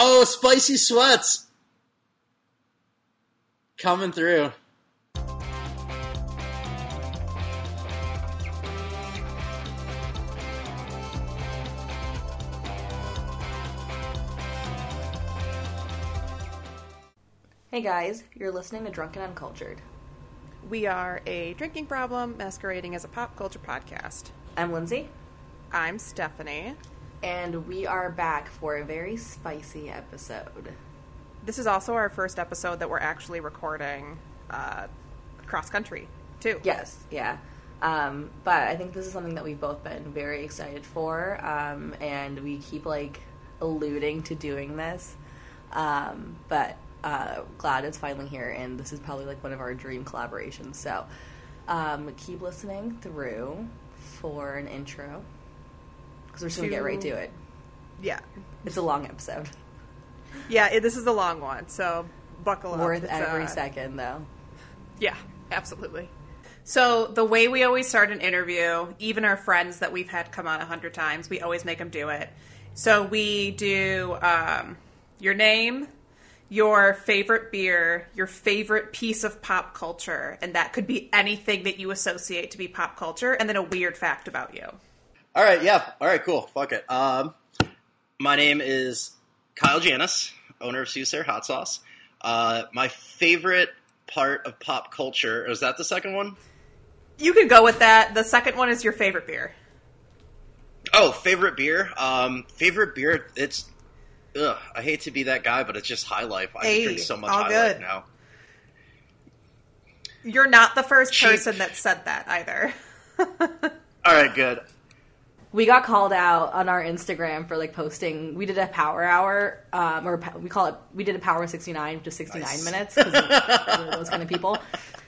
Oh, spicy sweats coming through. Hey guys, you're listening to Drunken Uncultured. We are a drinking problem masquerading as a pop culture podcast. I'm Lindsay, I'm Stephanie. And we are back for a very spicy episode. This is also our first episode that we're actually recording uh, cross country, too. Yes, yeah. Um, but I think this is something that we've both been very excited for, um, and we keep like alluding to doing this. Um, but uh, glad it's finally here, and this is probably like one of our dream collaborations. So um, keep listening through for an intro because we're just gonna get right to it. Yeah. It's a long episode, Yeah, it, this is a long one, so buckle up. worth every uh, second though. Yeah, absolutely. So the way we always start an interview, even our friends that we've had come on a hundred times, we always make them do it. So we do um, your name, your favorite beer, your favorite piece of pop culture, and that could be anything that you associate to be pop culture, and then a weird fact about you. All right, yeah. All right, cool. Fuck it. Um, my name is Kyle Janis, owner of Soothsayer Hot Sauce. Uh, my favorite part of pop culture is that the second one? You can go with that. The second one is your favorite beer. Oh, favorite beer. Um, favorite beer. It's. Ugh, I hate to be that guy, but it's just High Life. I Hey, drink so much High good. Life now. You're not the first Cheap. person that said that either. All right, good. We got called out on our Instagram for like posting. We did a power hour, um, or we call it. We did a power sixty nine, just sixty nine Nice. minutes. 'cause we're those kind of people.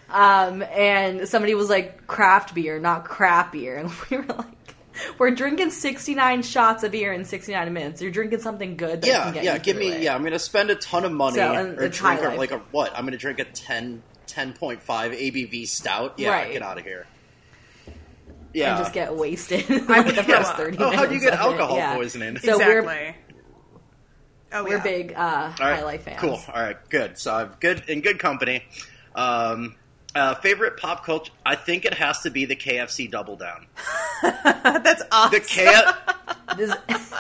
Um, and somebody was like, "Craft beer, not crap beer," and we were like. We're drinking 69 shots of beer in 69 minutes. You're drinking something good that Yeah, can get yeah. Give me. it. Yeah, I'm gonna spend a ton of money So, or drink a, like a what? I'm gonna drink a 10, 10.5 ABV stout. Yeah, Right. get out of here. Yeah. And just get wasted like the first up. 30 Oh, minutes. how do you get alcohol yeah. poisoning? So we're exactly. oh, we're yeah. big uh, All right, High Life fans. Cool. All right, good. So I'm good in good company. Um, uh, favorite pop culture? I think it has to be the KFC Double Down. That's awesome. The K-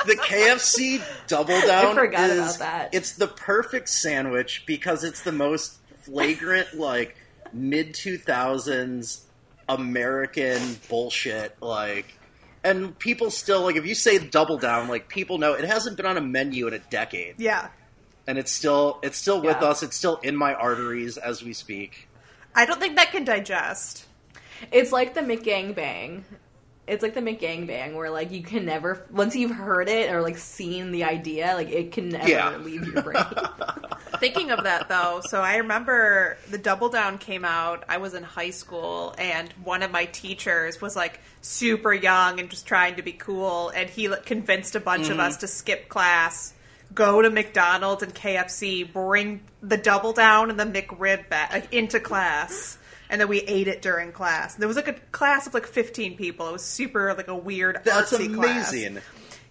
the KFC Double Down. forgot is, about that. It's the perfect sandwich because it's the most flagrant, like mid two thousands American bullshit. Like, and people still like if you say Double Down, like people know it hasn't been on a menu in a decade. yeah. and it's still it's still with Yeah. us. It's still in my arteries as we speak. I don't think that can digest. It's like the McGangbang. It's like the McGangbang where like you can never once you've heard it or like seen the idea, like it can never Yeah. leave your brain. Thinking of that though, so I remember the Double Down came out. I was in high school, and one of my teachers was like super young and just trying to be cool, and he like, convinced a bunch of mm-hmm. us to skip class, go to McDonald's and KFC, bring the Double Down and the McRib back like, uh, into class. And then we ate it during class. There was like a class of like fifteen people. It was super like a weird That's artsy class. amazing.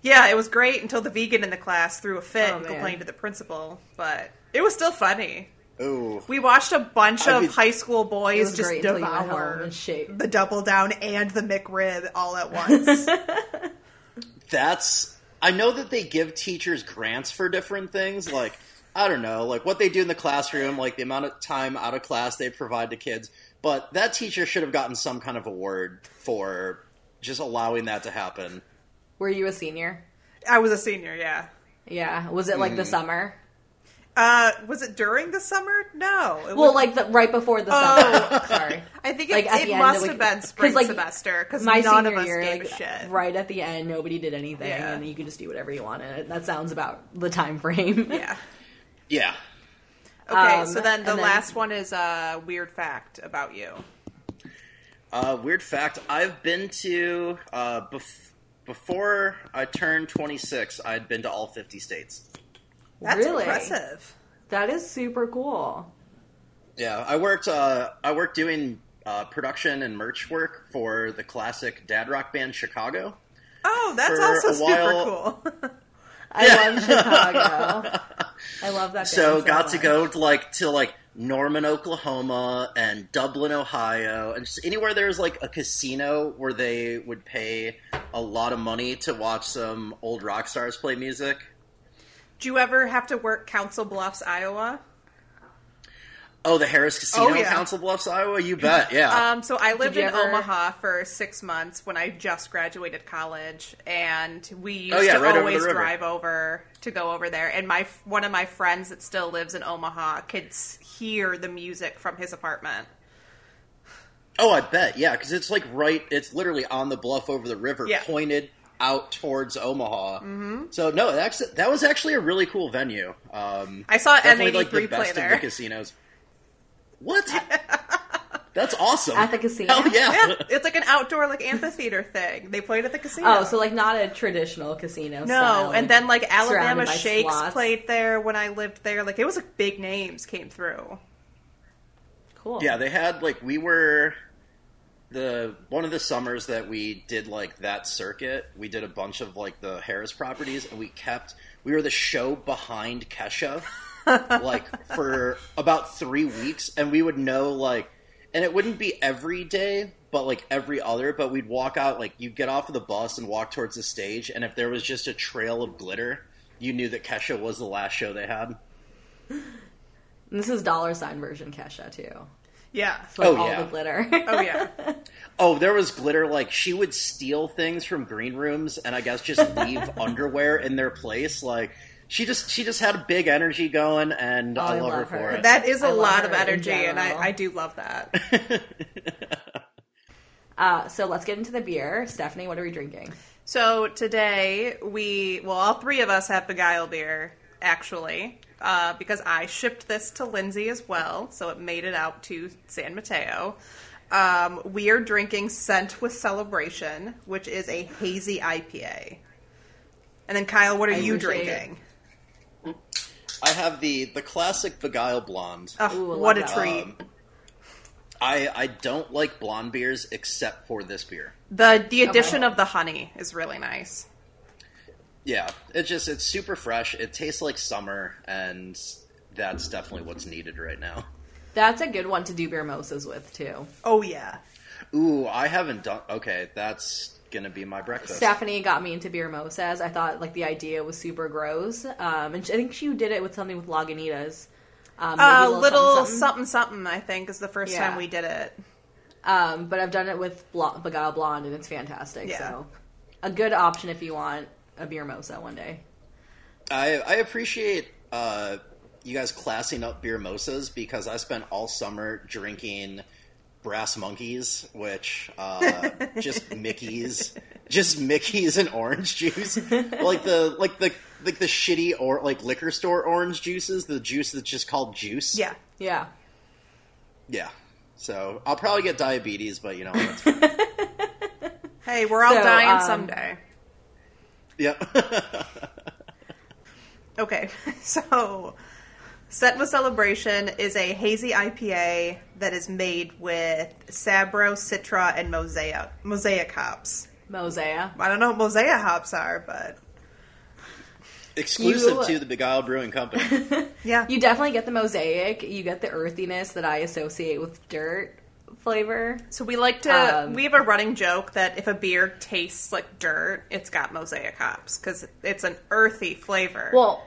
Yeah, it was great until the vegan in the class threw a fit Oh, and man. complained to the principal. But it was still funny. Ooh, We watched a bunch I of mean- high school boys just great until you went home devour and the double down and the McRib all at once. that's. I know that they give teachers grants for different things, like I don't know, like what they do in the classroom, like the amount of time out of class they provide to kids. But that teacher should have gotten some kind of award for just allowing that to happen. Were you a senior? I was a senior, yeah. Yeah. Was it like Mm. the summer? Uh, was it during the summer? No. It Well, was, like the, right before the Oh. summer. Sorry. I think it, like, it the end, must like- have been 'cause, spring like, semester because My none senior of us year, gave like a shit. right at the end, nobody did anything, Yeah. and you could just do whatever you wanted. That sounds about the time frame. Yeah. Yeah. Okay, Um, so then the then- last one is a weird fact about you. Uh, weird fact: I've been to uh, bef- before I turned 26. I'd been to all 50 states. That's Really? impressive. That is super cool. Yeah, I worked. Uh, I worked doing uh, production and merch work for the classic dad rock band Chicago. Oh, that's For also super while- cool. I love Chicago. I love that. so band got to go to like to like Norman, Oklahoma, and Dublin, Ohio, and just anywhere there's like a casino where they would pay a lot of money to watch some old rock stars play music. Do you ever have to work Council Bluffs, Iowa? Oh, the Harrah's Casino, Oh, yeah. Council Bluffs, Iowa. You bet, yeah. Um, so I lived in ever- Omaha for six months when I just graduated college, and we used Oh, yeah, to right always river. drive over to go over there. And my one of my friends that still lives in Omaha could hear the music from his apartment. oh, I bet, yeah, because it's like right. It's literally on the bluff over the river, Yeah. pointed out towards Omaha. Mm-hmm. So no, that's that was actually a really cool venue. Um, I saw definitely like N83 the play best of the casinos. What? That's awesome. At the casino? Hell yeah. Yeah, it's like an outdoor like amphitheater thing. They played at the casino. Oh, so like not a traditional casino. no, style, and then like Alabama Shakes slots. played there when I lived there. Like it was like big names came through. cool. Yeah, they had like we were the one of the summers that we did like that circuit. We did a bunch of like the Harrah's properties, and we kept we were the show behind Kesha, like for about three weeks, and we would know like, and it wouldn't be every day. But like every other, but we'd walk out like you'd get off of the bus and walk towards the stage, and if there was just a trail of glitter, you knew that Kesha was the last show they had. And this is dollar sign version Kesha too. Yeah. It's like Oh, all yeah. the glitter. Oh yeah. Oh, there was glitter. Like she would steal things from green rooms, and I guess just leave underwear in their place. Like she just she just had a big energy going, and Oh, I I love, love her for it. That is a I lot of energy, and I. I do love that. uh, so let's get into the beer. Stephanie, what are we drinking? So today we, well, all three of us have Begyle beer, actually, uh, because I shipped this to Lindsay as well, so it made it out to San Mateo. Um, we are drinking Scent with Celebration, which is a hazy IPA. And then Kyle, what are I you appreciate drinking? I have the the classic Begyle blonde. Oh, Ooh, what a that. treat! Um, I I don't like blonde beers except for this beer. the the addition Okay. of the honey is really nice. Yeah, it just it's super fresh. It tastes like summer, and that's definitely what's needed right now. That's a good one to do beer mimosas with too. Oh yeah, Ooh, I haven't done. Okay, that's gonna be my breakfast. Stephanie got me into beer mimosas. I thought like the idea was super gross, um, and I think she did it with something with Lagunitas. Um, maybe a a little something, something something. I think is the first Yeah. time we did it. Um, but I've done it with Bla- Begyle Blonde, and it's fantastic. Yeah. So, a good option if you want a beer mimosa one day. I, I appreciate uh, you guys classing up beer mimosas because I spent all summer drinking brass monkeys, which uh, just Mickey's, just Mickey's and orange juice, like the like the like the shitty or like liquor store orange juices, the juice that's just called juice. Yeah. Yeah. yeah. So I'll probably get diabetes, but you know, that's fine. Hey, we're all So, dying um, someday. yep. Okay, so Set with Celebration is a hazy IPA that is made with Sabro, Citra, and Mosaic Mosaic hops. Mosea. I don't know what Mosaic hops are, but Exclusive You- to the Begyle Brewing Company. yeah, You definitely get the mosaic. You get the earthiness that I associate with dirt flavor. So we like to. Um, we have a running joke that if a beer tastes like dirt, it's got Mosaic hops because it's an earthy flavor. Well,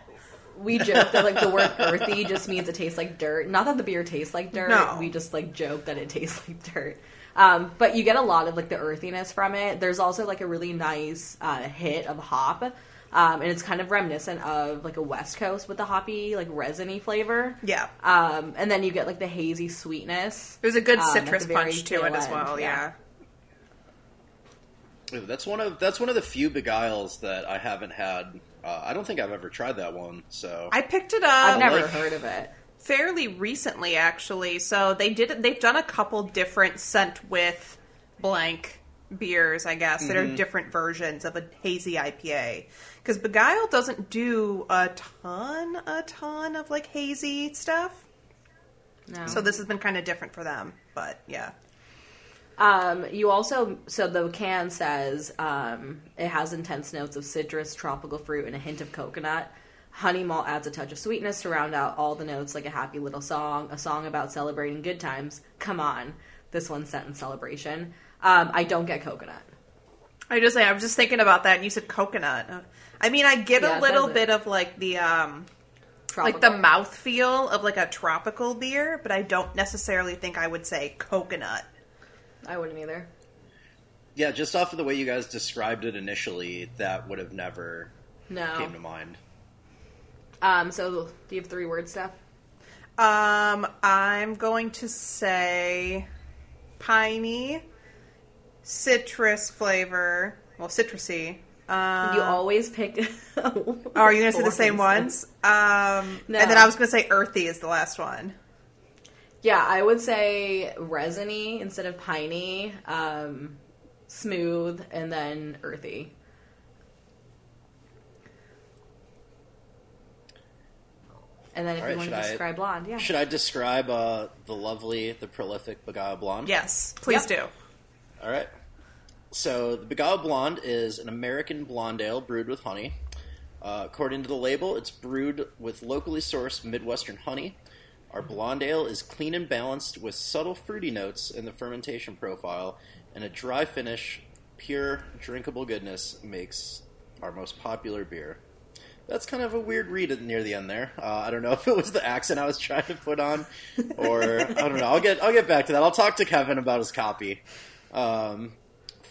we joke that like the word earthy just means it tastes like dirt. Not that the beer tastes like dirt. No. We just like joke that it tastes like dirt. Um, but you get a lot of like the earthiness from it. There's also like a really nice uh, hit of hop. Um, and it's kind of reminiscent of like a West Coast with the hoppy, like resiny flavor. yeah, Um, and then you get like the hazy sweetness. there's a good um, citrus punch to tail it as well. yeah. Yeah. Ooh, that's one of that's one of the few Begyles that I haven't had. Uh, I don't think I've ever tried that one. So I picked it up. I've never like- heard of it. fairly recently actually so they did they've done a couple different scent with blank beers i guess that are different versions of a hazy ipa because Begyle doesn't do a ton a ton of like hazy stuff No. so this has been kind of different for them but yeah Um, you also so the can says um, it has intense notes of citrus, tropical fruit, and a hint of coconut. Honey malt adds a touch of sweetness to round out all the notes like a happy little song, a song about celebrating good times. Come on, this one's set in celebration. Um, I don't get coconut. I just say I was just thinking about that, and you said coconut. I mean, I get Yeah, a little bit of like the um, like the mouth feel of like a tropical beer, but I don't necessarily think I would say coconut. I wouldn't either. Yeah, just off of the way you guys described it initially, that would have never No. came to mind. Um, so do you have three words, Steph? Um, I'm going to say piney, citrus flavor. Well, citrusy. Um, you always pick. oh, are you going to say the same ones? Um, No. and then I was going to say earthy is the last one. Yeah, I would say resiny instead of piney, um, smooth, and then earthy. And then if All you right, want should to I- describe blonde, yeah. Should I describe uh, the lovely, the prolific Begyle Blonde? Yes, please Yep. do. All right. So the Begyle Blonde is an American blonde ale brewed with honey. Uh, according to the label, it's brewed with locally sourced Midwestern honey. Our blonde ale is clean and balanced with subtle fruity notes in the fermentation profile, and a dry finish, pure, drinkable goodness makes our most popular beer. That's kind of a weird read near the end there. Uh, I don't know if it was the accent I was trying to put on, or I don't know. I'll get I'll get back to that. I'll talk to Kevin about his copy. Um,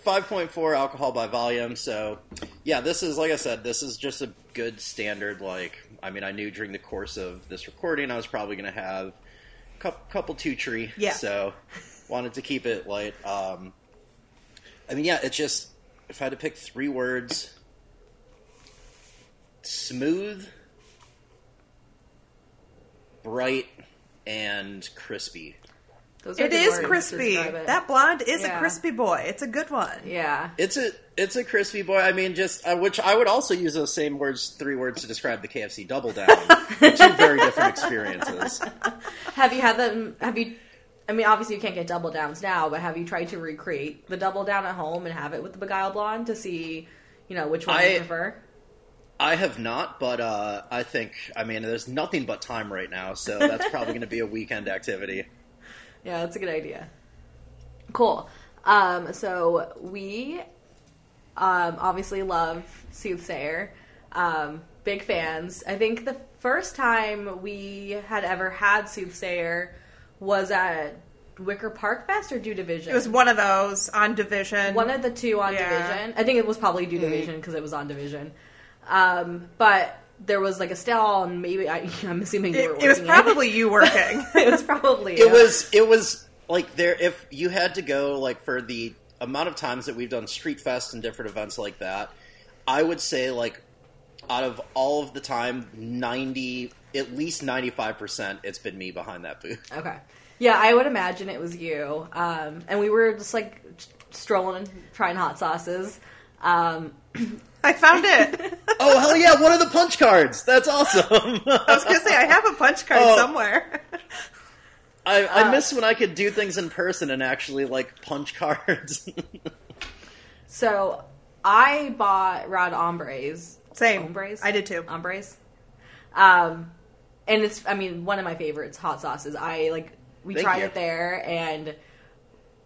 5.4 alcohol by volume. So, yeah, this is like I said, this is just a good standard. Like, I mean, I knew during the course of this recording, I was probably going to have a couple, couple two tree. Yeah. So, wanted to keep it light. Um, I mean, yeah, it's just if I had to pick three words, smooth, bright, and crispy. Those are It good is words to crispy. it. That blonde is Yeah. a crispy boy. It's a good one. yeah. It's a it's a crispy boy. I mean, just uh, which I would also use those same words, three words to describe the KFC Double Down. Two very different experiences. Have you had them? Have you? I mean, obviously you can't get double downs now, but have you tried to recreate the double down at home and have it with the Begyle Blonde to see, you know, which one I- you prefer? I have not, but uh, I think I mean, there's nothing but time right now, so that's probably going to be a weekend activity. Yeah, that's a good idea. Cool. Um, so we um, obviously love Soothsayer. Um, big fans. I think the first time we had ever had Soothsayer was at Wicker Park Fest or Do Division. It was one of those on Division. one of the two on Yeah. Division. I think it was probably Do Division because it was on Division. Um, but there was like a stall, and maybe I, I'm assuming you were it, it was working probably you working. it was probably It you. was it was like there if you had to go like for the amount of times that we've done Street Fest and different events like that, I would say like out of all of the time, ninety at least ninety five percent, it's been me behind that booth. Okay. Yeah, I would imagine it was you. Um, and we were just like strolling, and trying hot sauces. Um, I found it. Oh hell yeah! One of the punch cards. That's awesome. I was gonna say I have a punch card Oh. somewhere. I, I Uh, miss when I could do things in person and actually like punch cards. so I bought Rod Hombres. Same. Hombres? I did too. Hombres. Um, and it's, I mean, one of my favorites, hot sauces. I like, we Thank tried you. it there and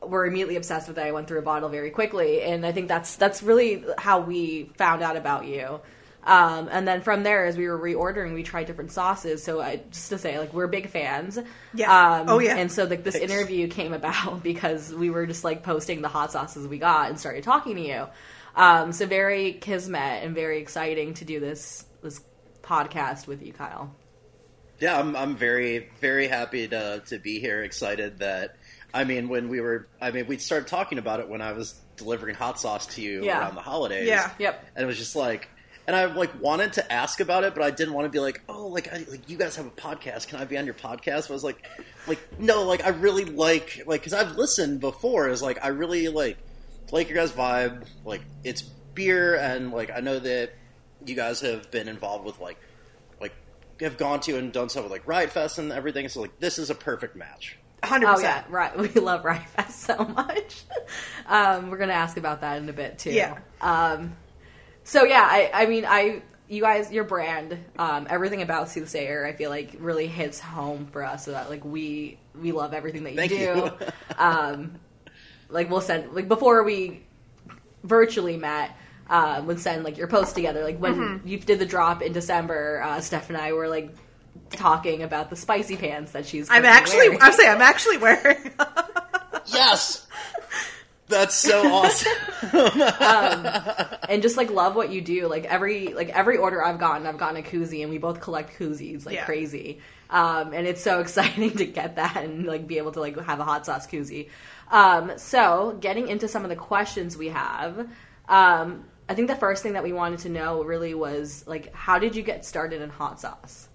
were immediately obsessed with it. I went through a bottle very quickly. And I think that's, that's really how we found out about you. Um, and then from there, as we were reordering, we tried different sauces. So I, just to say, like, we're big fans. Yeah. Um, Oh, yeah. And so like this Thanks. interview came about because we were just like posting the hot sauces we got and started talking to you. Um, so very kismet and very exciting to do this this podcast with you, Kyle. Yeah, I'm I'm very very happy to to be here. Excited that I mean when we were I mean we started talking about it when I was delivering hot sauce to you Yeah. around the holidays. Yeah. Yep. and it was just like. And I like wanted to ask about it, but I didn't want to be like, "Oh, like, I, like you guys have a podcast. Can I be on your podcast?" But I was like, "Like, no, like I really like like because I've listened before. Is like I really like like your guys' vibe. Like it's beer, and like I know that you guys have been involved with like like have gone to and done stuff with like Riot Fest and everything. So like this is a perfect match. Hundred Oh yeah, right. We love Riot Fest so much. um, we're gonna ask about that in a bit too. Yeah. Um, so yeah, I, I mean, I you guys, your brand, um, everything about Soothsayer, I feel like really hits home for us. So that like we we love everything that you Thank do. you. um, like we'll send like before we virtually met. Uh, would send like your posts together. Like when Mm-hmm. you did the drop in December, uh, Steph and I were like talking about the spicy pants that she's. I'm actually, wearing. I'm saying, I'm actually wearing. Yes, that's so awesome. and just like love what you do. Like every like every order I've gotten, I've gotten a koozie, and we both collect koozies like Yeah. crazy. Um, and it's so exciting to get that and like be able to like have a hot sauce koozie. Um, so getting into some of the questions we have, um, I think the first thing that we wanted to know really was like, how did you get started in hot sauce?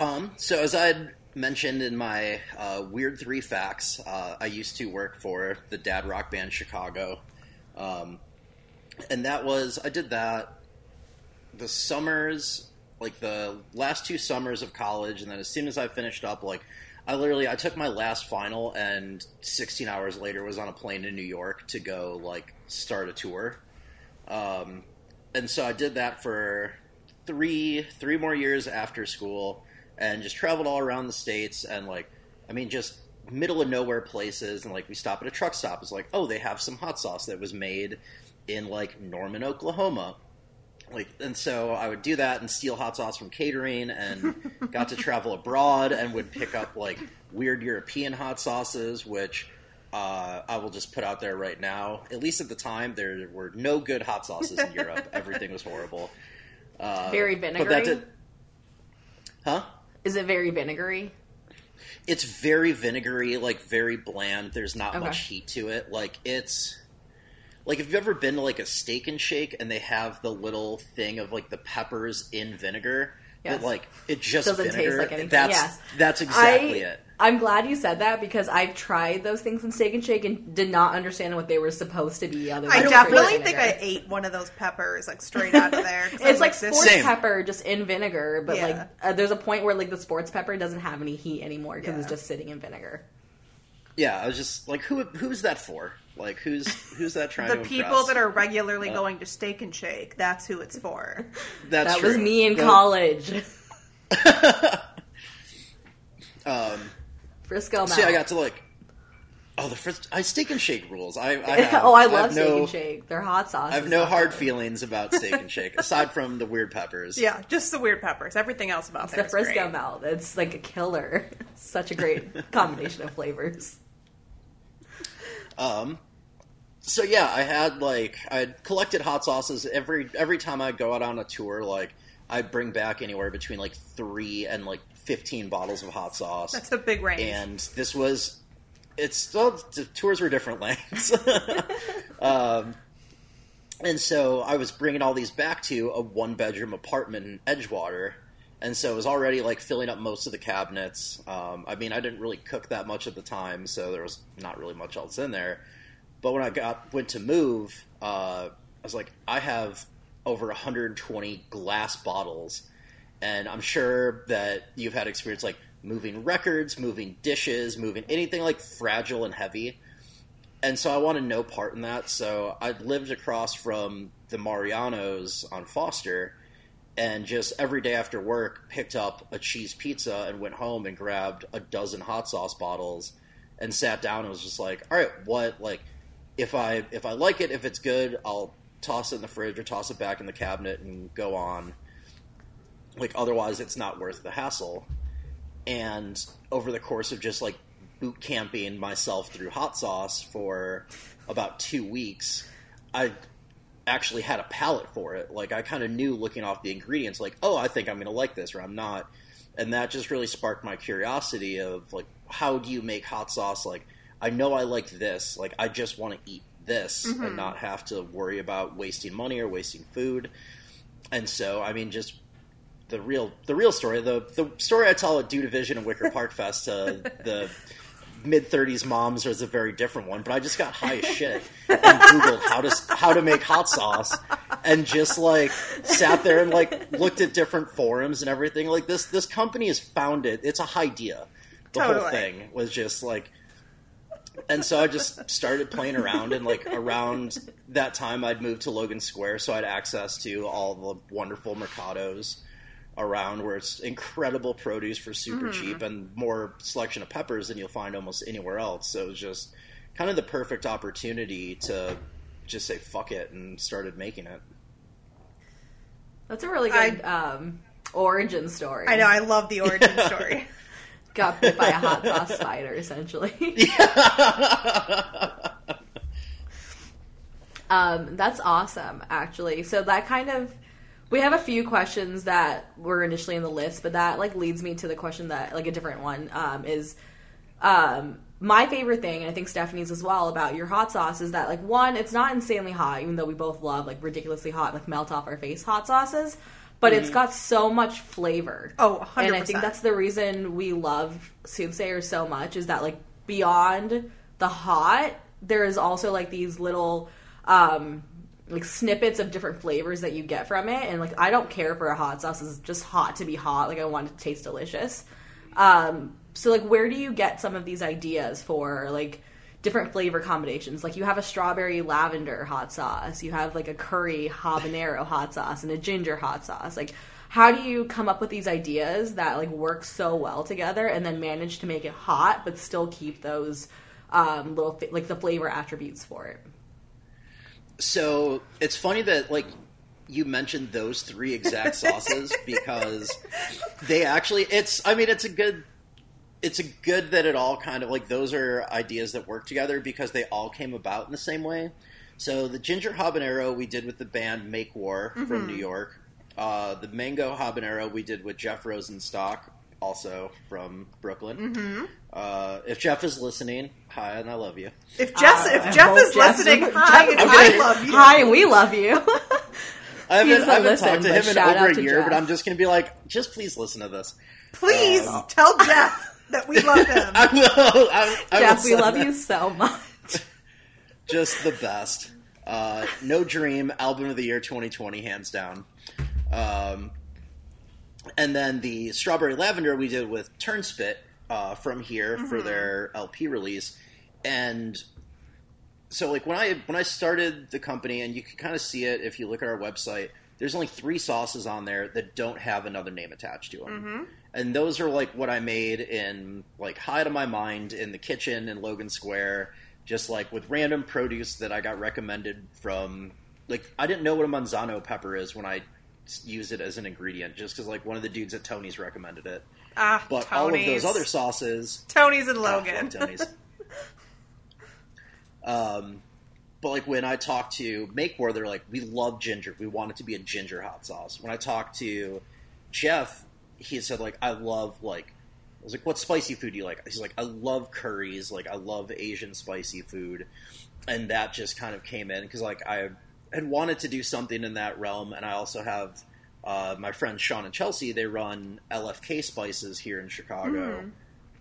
Um, so as I mentioned in my uh, weird three facts, uh, I used to work for the dad rock band Chicago, um, and that was I did that the summers, like the last two summers of college, and then as soon as I finished up, like I literally I took my last final, and 16 hours later was on a plane to New York to go like start a tour. Um, and so I did that for three three more years after school and just traveled all around the states and like I mean just middle of nowhere places and like we stop at a truck stop it's like oh they have some hot sauce that was made in like Norman Oklahoma like and so I would do that and steal hot sauce from catering and got to travel abroad and would pick up like weird European hot sauces which uh, I will just put out there right now. At least at the time, there were no good hot sauces in Europe. Everything was horrible. Uh, Very vinegary. did- huh? Is it very vinegary? It's very vinegary, like very bland. There's not Okay. much heat to it. Like it's like if you've ever been to like a steak and shake and they have the little thing of like the peppers in vinegar. Yes. That, like it just Doesn't taste like anything, That's yes. that's exactly I, it. I'm glad you said that because I've tried those things in Steak and Shake and did not understand what they were supposed to be. Other than I straight definitely think. I ate one of those peppers like straight out of there. 'cause I It's was like sports Same. pepper just in vinegar, but Yeah. like uh, there's a point where like the sports pepper doesn't have any heat anymore because it's just sitting in vinegar. Yeah, I was just like, who who's that for? Like, who's who's that trying the to people impress? that are regularly going to Steak and Shake. That's who it's for. That's that was me in That- college. Um, Frisco Melt. see, I got to like, oh, the first I steak and shake rules. I, I have, oh, I have love Steak no, and Shake. They're hot sauce. I have no hard feelings about steak and shake aside from the weird peppers. Yeah, just the weird peppers. Everything else about It's there the is Frisco great. melt. It's like a killer. Such a great combination of flavors. Um, so yeah, I had like I collected hot sauces every every time I'd go out on a tour. Like I'd bring back anywhere between like three and like fifteen bottles of hot sauce. That's a big range. and this was it's well, the tours were different lengths um, and so i was bringing all these back to a one bedroom apartment in edgewater and so it was already like filling up most of the cabinets um, i mean i didn't really cook that much at the time so there was not really much else in there but when i got went to move uh, i was like i have over 120 glass bottles and I'm sure that you've had experience like moving records, moving dishes, moving anything like fragile and heavy. And so I wanted no part in that. So I lived across from the Mariano's on Foster and just every day after work picked up a cheese pizza and went home and grabbed a dozen hot sauce bottles and sat down and was just like, all right, what like if I if I like it, if it's good, I'll toss it in the fridge or toss it back in the cabinet and go on like otherwise it's not worth the hassle. And over the course of just like boot camping myself through hot sauce for about two weeks i actually had a palate for it. Like i kind of knew looking off the ingredients like oh i think i'm gonna like this or i'm not. And that just really sparked my curiosity of like how do you make hot sauce? Like i know i like this. Like i just want to eat this and mm-hmm. not have to worry about wasting money or wasting food. And so i mean just the real the real story the the story I tell at Do Division and Wicker Park Fest to the mid thirties moms was a very different one. But I just got high as shit and googled how to how to make hot sauce and just like sat there and like looked at different forums and everything. Like this this company is founded. It's a idea. The whole thing was just like and so I just started playing around, and like around that time, I'd moved to Logan Square, so I had access to all the wonderful mercados around where it's incredible produce for super cheap and more selection of peppers than you'll find almost anywhere else. So it was just kind of the perfect opportunity to just say fuck it and started making it. That's a really good um, origin story. I know. I love the origin story. Got bit by a hot sauce spider, essentially. um, that's awesome, actually. So that kind of we have a few questions that were initially in the list, but that like leads me to the question that like a different one um, is um, my favorite thing, and I think Stephanie's as well about your hot sauce is that like one, it's not insanely hot, even though we both love like ridiculously hot, like melt off our face hot sauces. But it's got so much flavor. Oh, 100%. And I think that's the reason we love Soothsayer so much is that like beyond the hot, there is also like these little um like snippets of different flavors that you get from it. And like I don't care for a hot sauce is just hot to be hot. Like I want it to taste delicious. Um so like where do you get some of these ideas for like different flavor combinations? Like you have a strawberry lavender hot sauce, you have like a curry habanero hot sauce and a ginger hot sauce. Like how do you come up with these ideas that like work so well together and then manage to make it hot but still keep those um, little like the flavor attributes for it? So it's funny that like you mentioned those three exact sauces because they actually it's I mean it's a good it's a good that it all kind of like those are ideas that work together because they all came about in the same way. So the ginger habanero we did with the band Make War from New York. Uh, the mango habanero we did with Jeff Rosenstock, also from Brooklyn. Uh, if Jeff is listening, hi and I love you. If Jess, Uh, if Jeff is Jeff's- listening, hi, and I'm gonna- love you. Hi, and we love you. I haven't, doesn't I haven't listen, talked to but him in over a year, Jeff. but I'm just going to be like, just please listen to this. Please Um, tell Jeff that we love him. I will. I, I Jeff, will we love that. you so much. Just the best. Uh, no Dream album of the year 2020, hands down. Um, and then the Strawberry Lavender we did with Turnspit uh, from here for their LP release, and so like when I when I started the company, and you can kind of see it if you look at our website. There's only three sauces on there that don't have another name attached to them, and those are like what I made in like high to my mind in the kitchen in Logan Square, just like with random produce that I got recommended from. Like I didn't know what a Manzano pepper is when I used it as an ingredient, just because like one of the dudes at Tony's recommended it. Ah, But Tony's. all of those other sauces, Tony's and Ah, Logan. Tony's. um, but like when I talk to Make War, they're like, we love ginger. We want it to be a ginger hot sauce. When I talk to Jeff, he said like, I love like, I was like, what spicy food do you like? He's like, I love curries. Like, I love Asian spicy food, and that just kind of came in because like I had wanted to do something in that realm, and I also have. Uh, my friends Sean and Chelsea, they run LFK Spices here in Chicago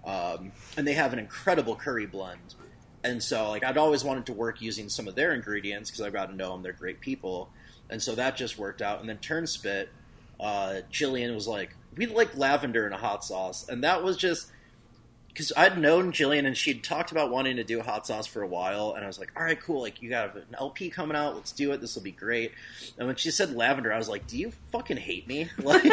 um, and they have an incredible curry blend. And so, like, I'd always wanted to work using some of their ingredients because I've got to know them; they're great people. And so that just worked out. And then Turnspit, uh, Jillian was like, "We like lavender in a hot sauce," and that was just because I'd known Jillian and she'd talked about wanting to do a hot sauce for a while, and I was like, "All right, cool. Like, you got an LP coming out. Let's do it. This will be great." And when she said lavender, I was like, "Do you fucking hate me? Like,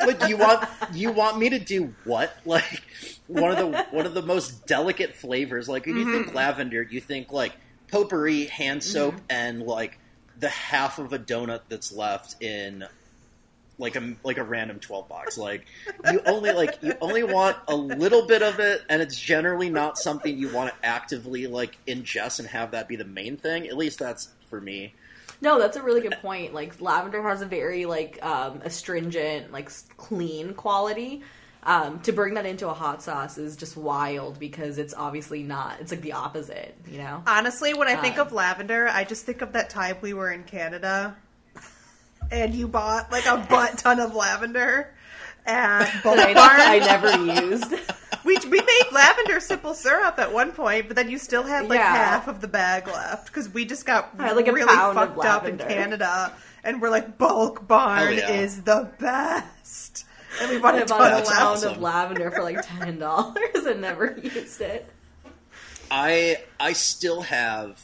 like you want you want me to do what? Like one of the one of the most delicate flavors. Like when you think mm-hmm. lavender, you think like potpourri, hand mm-hmm. soap, and like the half of a donut that's left in like a like a random 12 box like you only like you only want a little bit of it and it's generally not something you want to actively like ingest and have that be the main thing at least that's for me No, that's a really good point. Like lavender has a very like um, astringent, like clean quality. Um, to bring that into a hot sauce is just wild because it's obviously not. It's like the opposite, you know. Honestly, when I think Uh, of lavender, I just think of that time we were in Canada and you bought like a butt ton of lavender at Bulk That I, Barn. I never used. We, we made lavender simple syrup at one point, but then you still had like Yeah. half of the bag left because we just got like, really fucked up in. Canada, and we're like Bulk Barn Oh, yeah. is the best, and we bought I a ton bought a of pound awesome. of lavender for like ten dollars and never used it. I I still have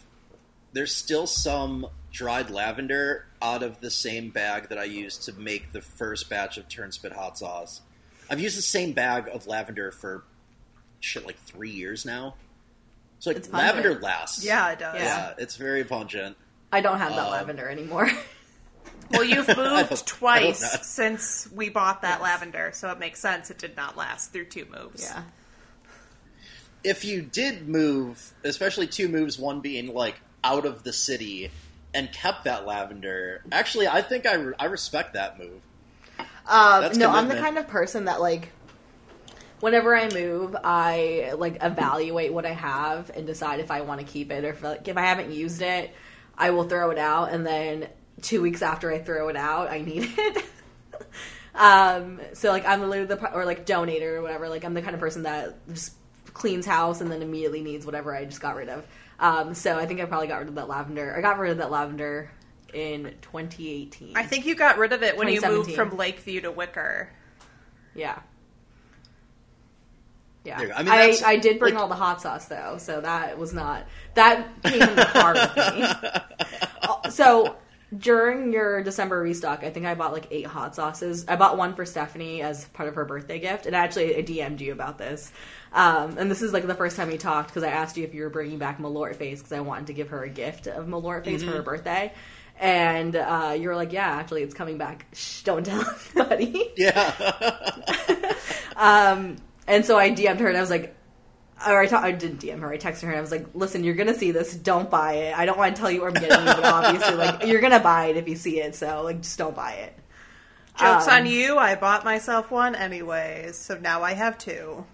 there's still some dried lavender out of the same bag that I used to make the first batch of Turnspit hot sauce. I've used the same bag of lavender for shit like three years now. So like It's lavender lasts. Yeah, it does. Yeah. yeah, it's very pungent. I don't have that Um, lavender anymore. Well, you've I hope- I moved twice since we bought that Yes. lavender, so it makes sense it did not last through two moves. yeah. If you did move, especially two moves, one being like out of the city, and kept that lavender, actually, I think I, re- I respect that move. That's no, I'm the kind of person that like whenever I move, I like evaluate what I have and decide if I want to keep it or if like if I haven't used it, I will throw it out and then 2 weeks after I throw it out, I need it. um so like I'm literally the or like donate it or whatever, like I'm the kind of person that just cleans house and then immediately needs whatever I just got rid of. Um so I think I probably got rid of that lavender. I got rid of that lavender in 2018. I think you got rid of it when you moved from Lakeview to Wicker. Yeah. Yeah. There you go. I I, mean, that's- I, did bring like- all the hot sauce though, so that was not that came in the car with me. Uh, So during your December restock, I think I bought like eight hot sauces. I bought one for Stephanie as part of her birthday gift, and actually I DM'd you about this. Um, and this is like the first time we talked because I asked you if you were bringing back Malort face because I wanted to give her a gift of Malort face Mm-hmm. for her birthday. And uh, you were like, "Yeah, actually, it's coming back. Shh, don't tell anybody." Yeah. Um, and so I DM'd her and I was like, or I, ta- I didn't DM her. I texted her and I was like, listen, you're gonna see this. Don't buy it. I don't want to tell you where I'm getting you, but obviously, like, you're gonna buy it if you see it. So, like, just don't buy it. Joke's Um, on you, I bought myself one anyways, so now I have two.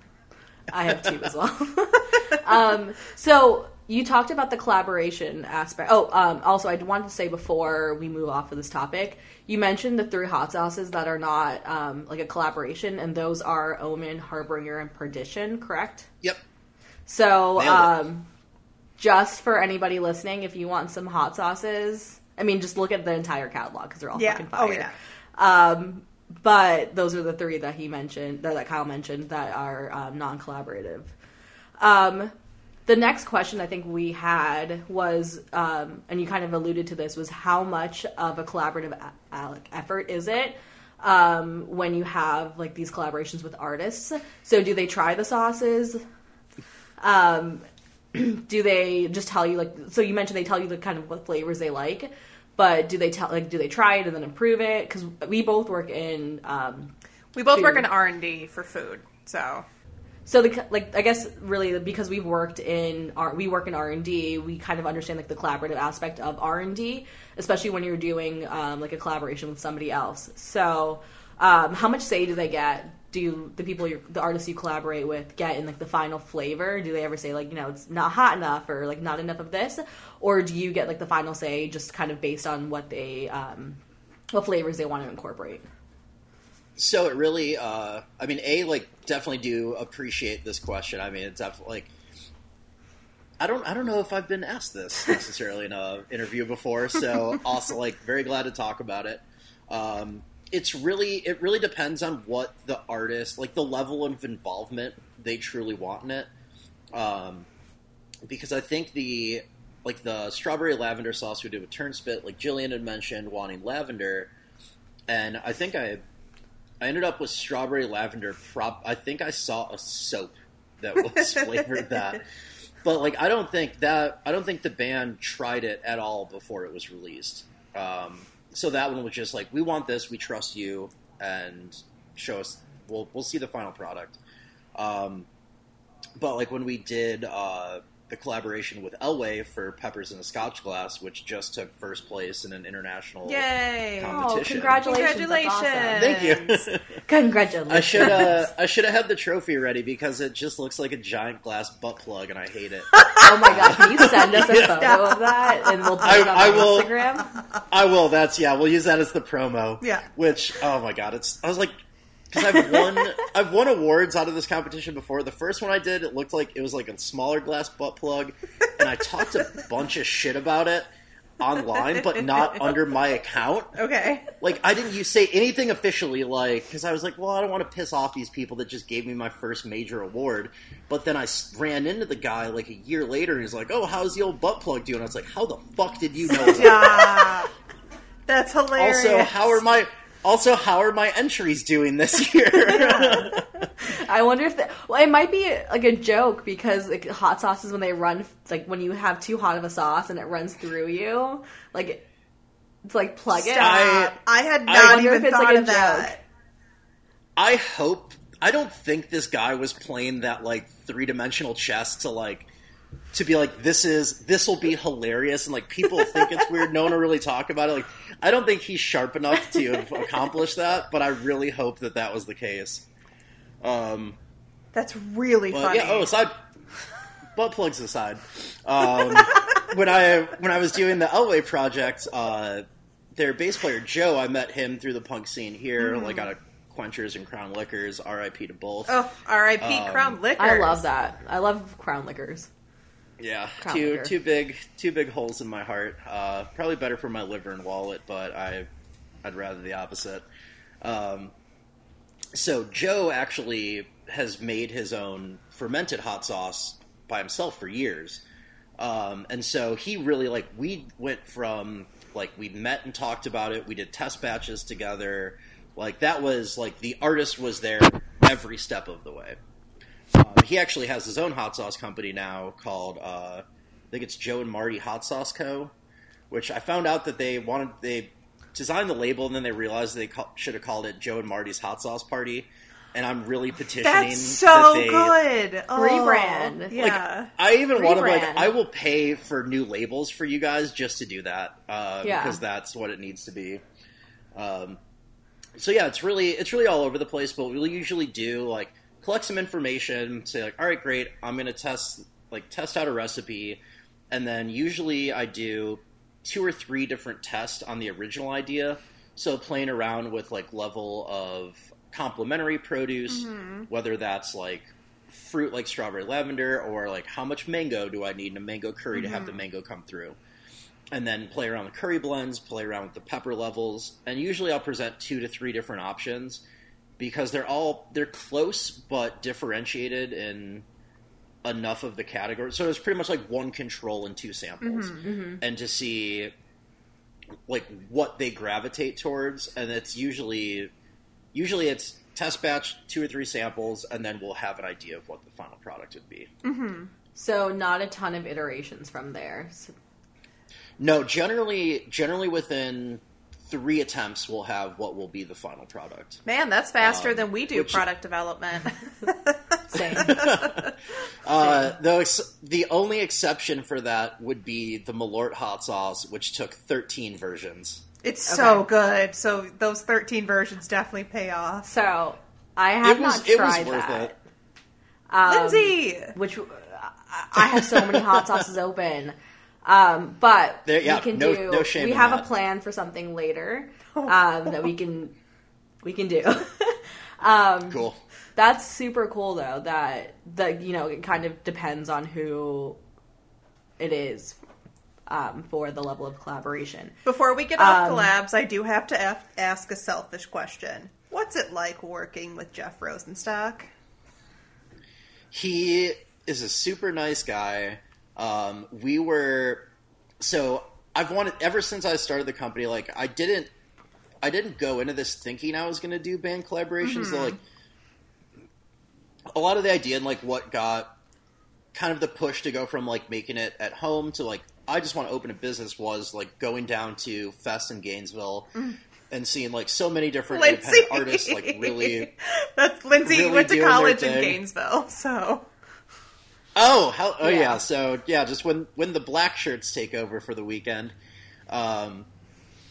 I have two as well. um, so you talked about the collaboration aspect. Oh, um, also, I wanted to say before we move off of this topic, you mentioned the three hot sauces that are not um, like a collaboration, and those are Omen, Harbinger, and Perdition, correct? yep. So, um, just for anybody listening, if you want some hot sauces, I mean, just look at the entire catalog because they're all Yeah. fucking fire. Oh, yeah. Um, but those are the three that he mentioned, that, that Kyle mentioned, that are um, non-collaborative. Um, the next question I think we had was, um, and you kind of alluded to this, was how much of a collaborative a- a- effort is it um, when you have like these collaborations with artists? So do they try the sauces? Um, do they just tell you like? So you mentioned they tell you the kind of what flavors they like, but do they tell like do they try it and then improve it? Because we both work in um, We both work in R and D for food, so so the like I guess really because we've worked in our we work in R and D, we kind of understand like the collaborative aspect of R and D, especially when you're doing um, like a collaboration with somebody else. So, um, how much say do they get? Do you, the people you the artists you collaborate with get in like the final flavor? Do they ever say like you know it's not hot enough or like not enough of this, or do you get like the final say just kind of based on what they um, what flavors they want to incorporate? So it really, uh, I mean, a like definitely do appreciate this question. I mean, it's definitely like I don't, I don't know if I've been asked this necessarily in a interview before. So also like very glad to talk about it. Um, it's really, it really depends on what the artist, like the level of involvement they truly want in it. Um, because I think the like the strawberry lavender sauce we did with Turnspit, like Jillian had mentioned, wanting lavender, and I think I I ended up with strawberry lavender. Prop. I think I saw a soap that was flavored that, but like I don't think that I don't think the band tried it at all before it was released. Um, so that one was just like, we want this, we trust you, and show us. We'll we'll see the final product. Um, but like when we did uh, the collaboration with Elway for Peppers in a Scotch Glass, which just took first place in an international yay! Com- Oh, Competition. congratulations! Awesome. Thank you. Congratulations! I should uh, I should have had the trophy ready because it just looks like a giant glass butt plug, and I hate it. Oh my god, can you send us a Yeah. photo of that and we'll put I, it on I will, Instagram? I will. That's yeah. We'll use that as the promo. Yeah. Which oh my god, it's I was like because I've won I've won awards out of this competition before. The first one I did, it looked like it was like a smaller glass butt plug, and I talked a bunch of shit about it. online, but not under my account. Okay. Like I didn't you say anything officially, like because I was like, well, I don't want to piss off these people that just gave me my first major award. But then I ran into the guy like a year later, and he's like, oh, how's the old butt plug doing? I was like, how the fuck did you know? that? That's hilarious. also, how are my also how are my entries doing this year? I wonder if the, well, it might be like a joke because like hot sauces when they run like when you have too hot of a sauce and it runs through you, like it's like plug it. Stop. I, had I not wonder even if it's thought like a of that. joke. I hope. I don't think this guy was playing that like three dimensional chess to like to be like this is this will be hilarious and like people think it's weird. No one will really talk about it. Like I don't think he's sharp enough to have accomplished that, but I really hope that that was the case. Um, That's really but funny. yeah. Oh, aside butt plugs aside, um, when I when I was doing the Elway project, uh, their bass player Joe, I met him through the punk scene here, like out of Quenchers and Crown Liquors. R.I.P. to both. Oh, R.I.P. Um, Crown Liquor. I love that. I love Crown Liquors. Yeah, two two big two big holes in my heart. Uh, probably better for my liver and wallet, but I I'd rather the opposite. Um, so Joe actually has made his own fermented hot sauce by himself for years, um, and so he really like we went from like we met and talked about it. We did test batches together. Like that was like the artist was there every step of the way. Um, he actually has his own hot sauce company now called uh, I think it's Joe and Marty Hot Sauce Co. Which I found out that they wanted they designed the label and then they realized they ca- should have called it Joe and Marty's Hot Sauce Party. And I'm really petitioning. That's so that they, good. Oh, Rebrand. Like, Yeah. I even want to like I will pay for new labels for you guys just to do that uh, Yeah. because that's what it needs to be. Um, so yeah, it's really it's really all over the place. But we'll usually do like collect some information, say like, all right, great, I'm gonna test like test out a recipe, and then usually I do two or three different tests on the original idea. So playing around with like level of complementary produce, mm-hmm. whether that's like fruit like strawberry lavender or like how much mango do I need in a mango curry to have the mm-hmm. mango come through. And then play around with curry blends, play around with the pepper levels, and usually I'll present two to three different options because they're all they're close but differentiated in enough of the category. So it's pretty much like one control and two samples, mm-hmm, mm-hmm. and to see like what they gravitate towards, and it's usually usually it's test batch two or three samples, and then we'll have an idea of what the final product would be. Mm-hmm. So not a ton of iterations from there. So- No, generally generally within three attempts, we'll have what will be the final product. Man, that's faster Um, than we do which- product development. same. Uh, though ex- the only exception for that would be the Malort hot sauce, which took 13 versions. it's so good. So those 13 versions definitely pay off. so I have was not it was tried worth that. it. Um, Lindsay! which I have so many hot sauces open. Um, but There- yeah, we can no- do. no shame we in have that. a plan for something later um, that we can we can do. um, Cool. That's super cool though. That that you know it kind of depends on who it is um, for the level of collaboration. Before we get off Um, collabs, I do have to af- ask a selfish question. What's it like working with Jeff Rosenstock? He is a super nice guy. Um, we were so I've wanted ever since I started the company. Like I didn't, I didn't go into this thinking I was going to do band collaborations. So like a lot of the idea and like what got kind of the push to go from like making it at home to like I just want to open a business was like going down to Fest in Gainesville. And seeing like so many different Lindsay! independent artists, like really That's Lindsay really went to college in. Gainesville, so Oh, how, oh yeah. Yeah. So yeah, just when when the black shirts take over for the weekend, um,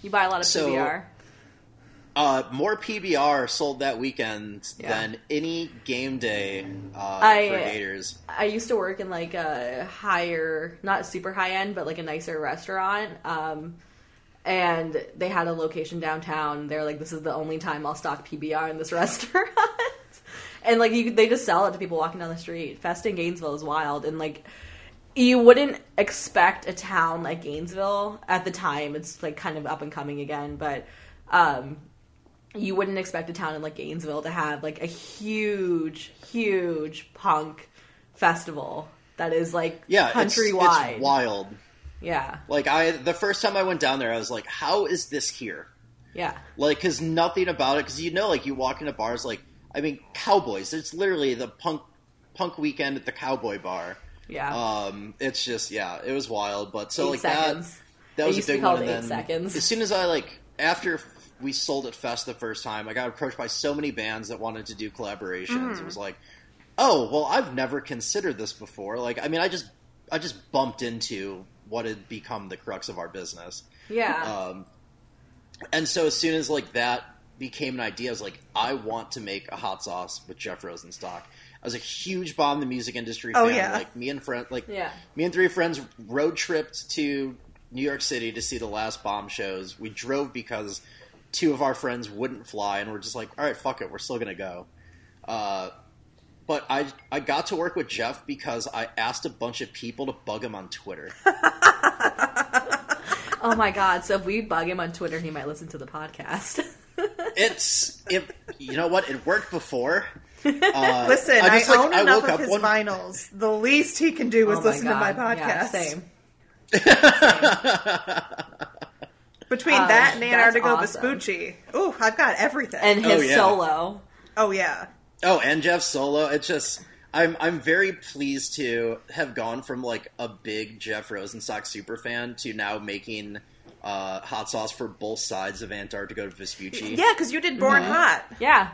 You buy a lot of So- PBR. uh, more PBR sold that weekend Yeah. than any game day uh, I- for Gators. I used to work in like a higher, not super high end, but like a nicer restaurant. Um, and they had a location downtown. They're like, this is the only time I'll stock PBR in this restaurant. And like, you, they just sell it to people walking down the street. Fest in Gainesville is wild. And like, you wouldn't expect a town like Gainesville at the time. It's like kind of up and coming again, but um, you wouldn't expect a town in like Gainesville to have like a huge, huge punk festival that is like Yeah, it's, countrywide. it's wild. Yeah, Like I, the first time I went down there, I was like, "How is this here?" yeah, Like, because nothing about it. Because you know, like you walk into bars, like I mean, cowboys. It's literally the punk punk weekend at the cowboy bar. yeah. Um, it's just yeah, it was wild. But so Eight like seconds. that, that It was a used to be big one. And then Seconds. as soon as I like after we sold at Fest the first time, I got approached by so many bands that wanted to do collaborations. Mm-hmm. It was like, oh well, I've never considered this before. Like, I mean, I just I just bumped into what had become the crux of our business. yeah. Um, and so as soon as like that became an idea, I was like, I want to make a hot sauce with Jeff Rosenstock. I was a huge bomb the music industry Oh, fan. yeah. Like me and friend, like Yeah. me and three friends road tripped to New York City to see the last bomb shows. We drove because two of our friends wouldn't fly, and we're just like, all right, fuck it, we're still gonna go. Uh, but I I got to work with Jeff because I asked a bunch of people to bug him on Twitter. oh my god! So if we bug him on Twitter, he might listen to the podcast. it's it, you know what it worked before. Uh, Listen, I, just, like, own enough woke of up his one- vinyls. The least he can do is Oh my listen to my God. Yeah, podcast. same. Between Um, that and that's Antarctigo awesome. Vespucci, ooh, I've got everything. And Oh, his yeah. solo. oh yeah, Oh, and Jeff Solo. It's just I'm I'm very pleased to have gone from like a big Jeff Rosenstock super fan to now making uh, hot sauce for both sides of Antarctigo Vespucci. yeah, because you did Born Mm-hmm. Hot. Yeah.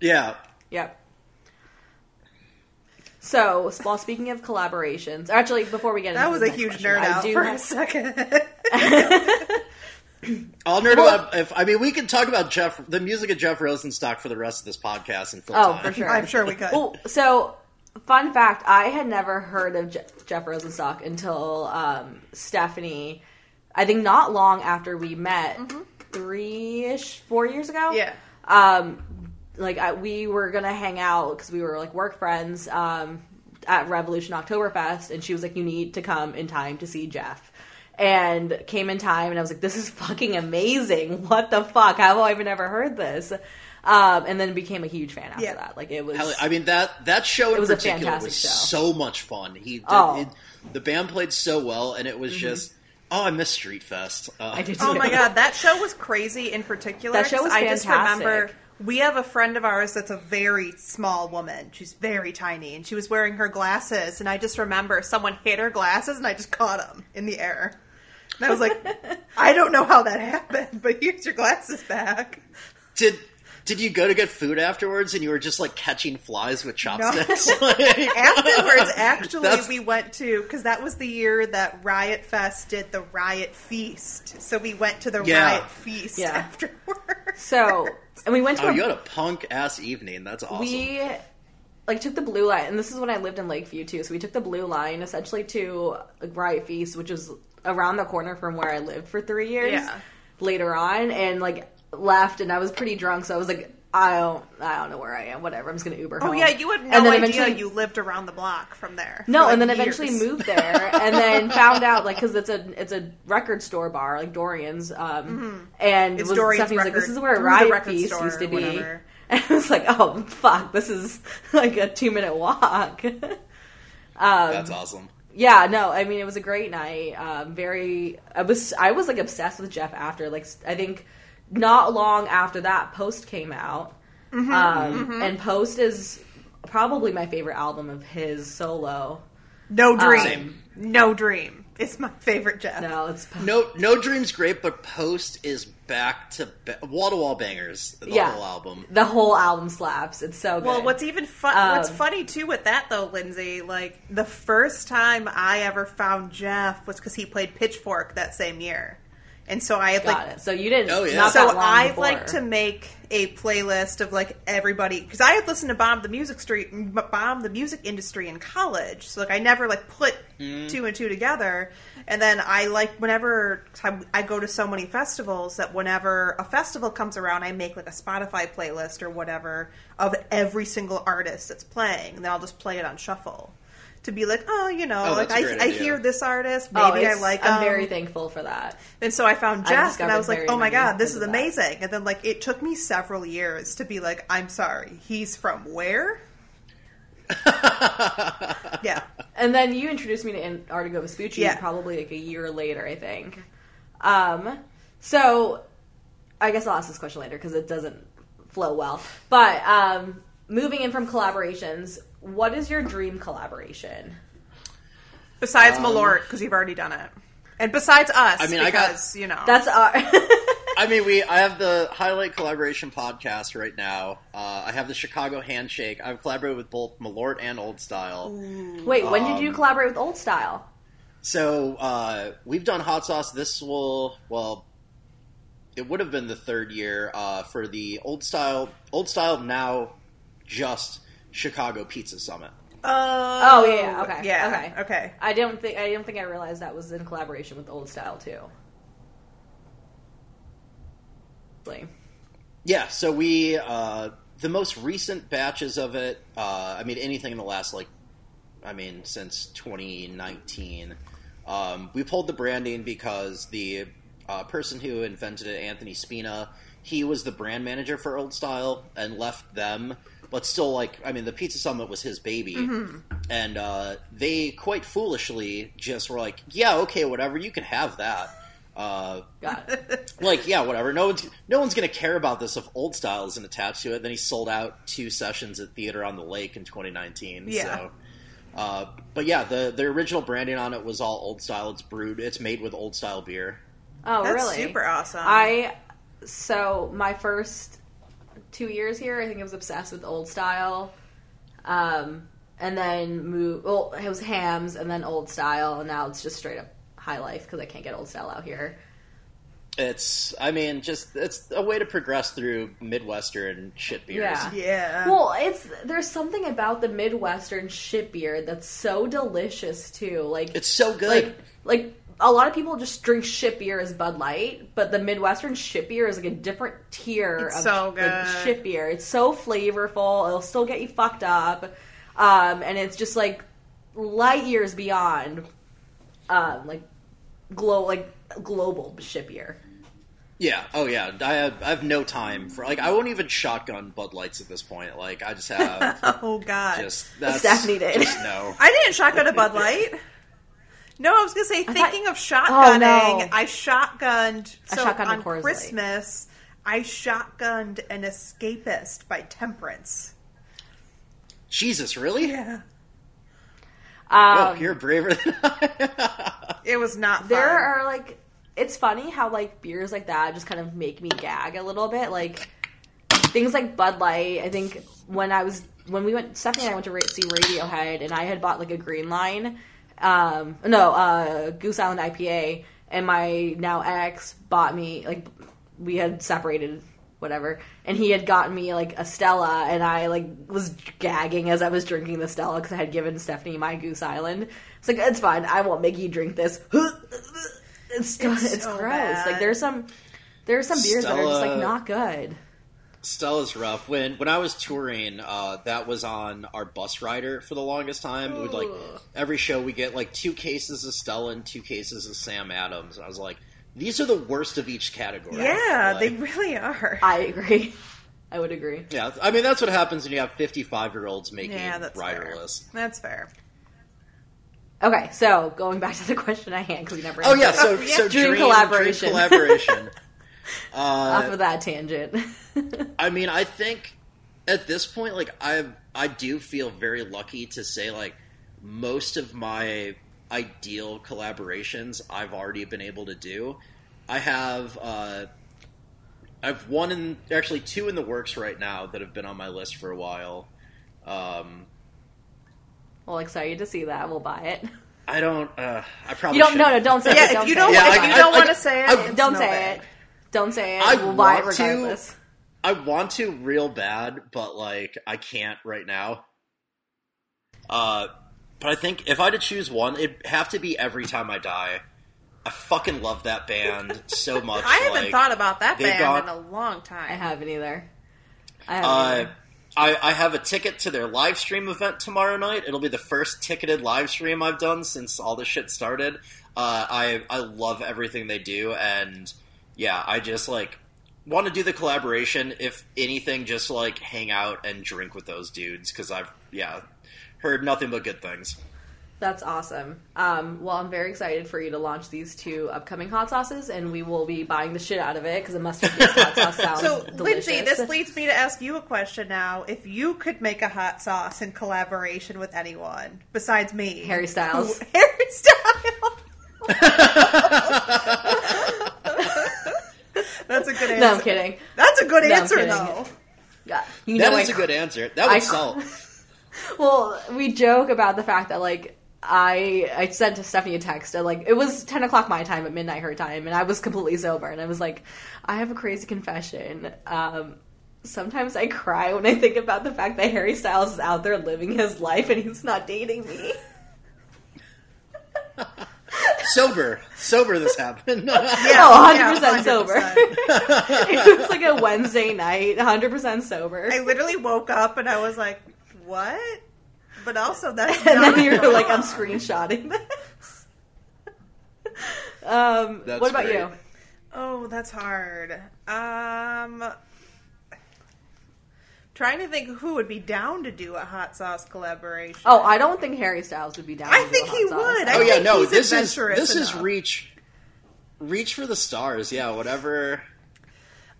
Yeah. Yep. So, well, speaking of collaborations, actually, before we get into That into was the a next huge question, nerd I out for have- a second. I'll nerd Well- about if I mean we can talk about Jeff the music of Jeff Rosenstock for the rest of this podcast and fill Oh, time. for sure. I'm sure we could. Well, so fun fact: I had never heard of Je- Jeff Rosenstock until um, Stephanie. I think not long after we met, three-ish, four years ago. Yeah. Um, like I, we were gonna hang out because we were like work friends um, at Revolution Oktoberfest, and she was like, "You need to come in time to see Jeff." And came in time, and I was like, "This is fucking amazing! What the fuck? How have I even ever heard this?" Um, and then became a huge fan after Yeah. that. Like it was. I mean that that show in It was a particular fantastic was show. so much fun. He did, Oh. Mm-hmm. it, the band played so well, and it was just oh, I miss Street Fest. Uh, I did Oh my god, that show was crazy in particular. That show 'cause was I just remember we have a friend of ours that's a very small woman. She's very tiny, and she was wearing her glasses. And I just remember someone hit her glasses, and I just caught them in the air. And I was like, I don't know how that happened, but here's your glasses back. Did did you go to get food afterwards and you were just like catching flies with chopsticks? Like- Afterwards, actually, That's- we went to because that was the year that Riot Fest did the Riot Feast. So we went to the Yeah. Riot Feast Yeah. afterwards. So, and we went to Oh, a you had a punk ass evening. That's awesome. we like took the blue line and this is when i lived in lakeview too so we took the blue line essentially to riot feast which is around the corner from where i lived for three years Yeah. later on and like left and i was pretty drunk so i was like i don't i don't know where i am whatever i'm just gonna uber Oh home. yeah, you had And no then idea eventually- you lived around the block from there. no, like, and then years. eventually moved there, and then found out like because it's a it's a record store bar like Dorian's, um, and Mm-hmm. It's was, Dorian's Stephanie was like, "This is where through the Riot record store used to be," and I was like, "Oh fuck, this is like a two minute walk." um, That's awesome. yeah, no, I mean it was a great night. Um, very, I was I was like obsessed with Jeff after like I think not long after that Post came out, Mm-hmm, um, and Post is probably my favorite album of his solo. no dream, Same. no dream. It's my favorite Jeff. No, it's No, no dreams great, but Post is back to wall to wall bangers. The Yeah. whole album. the whole album slaps. It's so good. Well, what's even fun? what's Um, funny too with that though, Lindsay? Like the first time I ever found Jeff was because he played Pitchfork that same year, and so I had got like it. So you didn't. Oh, yeah. Not so that long I before. like to make a playlist of like everybody because I had listened to Bomb the Music Street, Bomb the Music Industry in college. So like I never like put mm. two and two together. And then I like whenever I, I go to so many festivals that whenever a festival comes around, I make like a Spotify playlist or whatever of every single artist that's playing, and then I'll just play it on shuffle to be like, oh, you know, Oh, like that's a great I, I hear this artist, Oh, maybe I it's- like. I'm them. very thankful for that. And so I found I and I was like, "Oh my god, this is of that. amazing!" And then like it took me several years to be like, "I'm sorry, he's from where?" yeah, And then you introduced me to Antarctigo Vespucci Yeah. probably like a year later, I think. Um, so I guess I'll ask this question later because it doesn't flow well. But um, moving in from collaborations, what is your dream collaboration? besides Um, Malort because you've already done it, and besides us, I mean, I got- because you know That's our. I mean, we. I have the Highlight Collaboration podcast right now. Uh, I have the Chicago Handshake. I've collaborated with both Malort and Old Style. Wait, when did you Um, collaborate with Old Style? So uh, we've done hot sauce. This will well, it would have been the third year uh, for the Old Style. Old Style now just Chicago Pizza Summit. Oh, Oh, yeah, yeah, okay, yeah, okay. okay. I don't think I don't think I realized that was in collaboration with Old Style too. Like, Yeah, so we uh, the most recent batches of it. Uh, I mean, anything in the last like, I mean, since 2019, um, we pulled the branding because the uh, person who invented it, Anthony Spina, he was the brand manager for Old Style and left them. But still, like, I mean, the Pizza Summit was his baby, and uh, they quite foolishly just were like, "Yeah, okay, whatever, you can have that." Uh, got it. like yeah whatever no one's no one's gonna care about this if old style isn't attached to it then he sold out two sessions at theater on the lake in 2019 Yeah. so uh, but yeah the the original branding on it was all old style it's brewed it's made with old style beer Oh, That's really? super awesome. I so my first two years here, I think I was obsessed with old style, um, and then move. Well, it was Hamm's, and then old style, and now it's just straight up high life because I can't get old style out here. it's i mean just it's a way to progress through midwestern shit beers Yeah. yeah. Well, it's there's something about the Midwestern shit beer that's so delicious too. Like it's so good like like a lot of people just drink shit beer as Bud Light, but the Midwestern shit beer is like a different tier It's of so like, good. shit beer. It's so flavorful. It'll still get you fucked up, um, and it's just like light years beyond, um, like glow like global shit beer. yeah oh yeah i have i have no time for like i won't even shotgun bud lights at this point like i just have oh god, just that's Stephanie did. just no I didn't shotgun a Bud Light. No, I was gonna say, thought- thinking of Oh, shotgunning, no. I shotgunned. I So shotgunned on Coors Light. Christmas, I shotgunned an Escapist by Temperance. jesus really Yeah, oh Um, you're braver than i it was not. Fun. there are like it's funny how like beers like that just kind of make me gag a little bit like things like bud light i think when i was when we went stephanie and i went to see radiohead and i had bought like a green line um no uh goose island ipa and my now ex bought me like we had separated whatever and he had gotten me like a stella and i like was gagging as i was drinking the stella because i had given stephanie my goose island. It's like it's fine i won't make you drink this. It's it's, It's so gross. Bad. like there's some there's some beers that are just like not good Stella's rough. When when I was touring, uh, that was on our bus rider for the longest time. We'd like every show we get like two cases of Stella and two cases of Sam Adams. And I was like, these are the worst of each category. Yeah, Like, they really are. i agree i would agree yeah. I mean, that's what happens when you have fifty five year olds making Yeah, that's rider fair. lists. That's fair. okay so going back to the question i had because we never Oh yeah, answered so so Dream dream, collaboration. dream collaboration. uh, off of that tangent I mean, I think at this point, like I I do feel very lucky to say like most of my ideal collaborations I've already been able to do. I have uh, I've one in actually two in the works right now that have been on my list for a while. Um, well excited to see that we'll buy it I don't. Uh, I probably you don't no shouldn't. no don't say Yeah, it if don't you say don't, it. Yeah, if I- you don't I- want I- to say it, I- don't no say big. it don't say it I we'll buy it want to- I want to real bad, but like I can't right now. Uh, but I think if I had to choose one, it'd have to be Every Time I Die. I fucking love that band so much. I haven't like, thought about that band got- in a long time. i haven't either i haven't Uh, either. I, I have a ticket to their live stream event tomorrow night. It'll be the first ticketed live stream I've done since all this shit started. Uh, I I love everything they do, and yeah, I just like want to do the collaboration. If anything, just like hang out and drink with those dudes because I've yeah heard nothing but good things. That's awesome. Um, well, I'm very excited for you to launch these two upcoming hot sauces, and we will be buying the shit out of it because a mustard based hot sauce sounds So, delicious. Lindsay, this leads me to ask you a question now. If you could make a hot sauce in collaboration with anyone besides me, Harry Styles. Harry Styles. That's a good answer. no, I'm kidding. That's a good No, answer, though. Yeah, you That know is I a good answer. That would I- sell. Well, we joke about the fact that like I I sent to Stephanie a text at like it was ten o'clock my time at midnight her time, and I was completely sober, and I was like, I have a crazy confession. Um, sometimes I cry when I think about the fact that Harry Styles is out there living his life and he's not dating me. sober, sober. This happened. Yeah, oh, 100% yeah, sober. 100%. it was like a Wednesday night, 100% sober. I literally woke up and I was like, "What?" But also that's and not then you're like. I'm screenshotting this. Um, That's what about great. you? Oh, that's hard. Um, trying to think who would be down to do a hot sauce collaboration. Oh, I don't think Harry Styles would be down. I to do think a hot he sauce. would. I oh yeah, think no. he's This is adventurous this is enough. reach, reach for the stars. Yeah, whatever.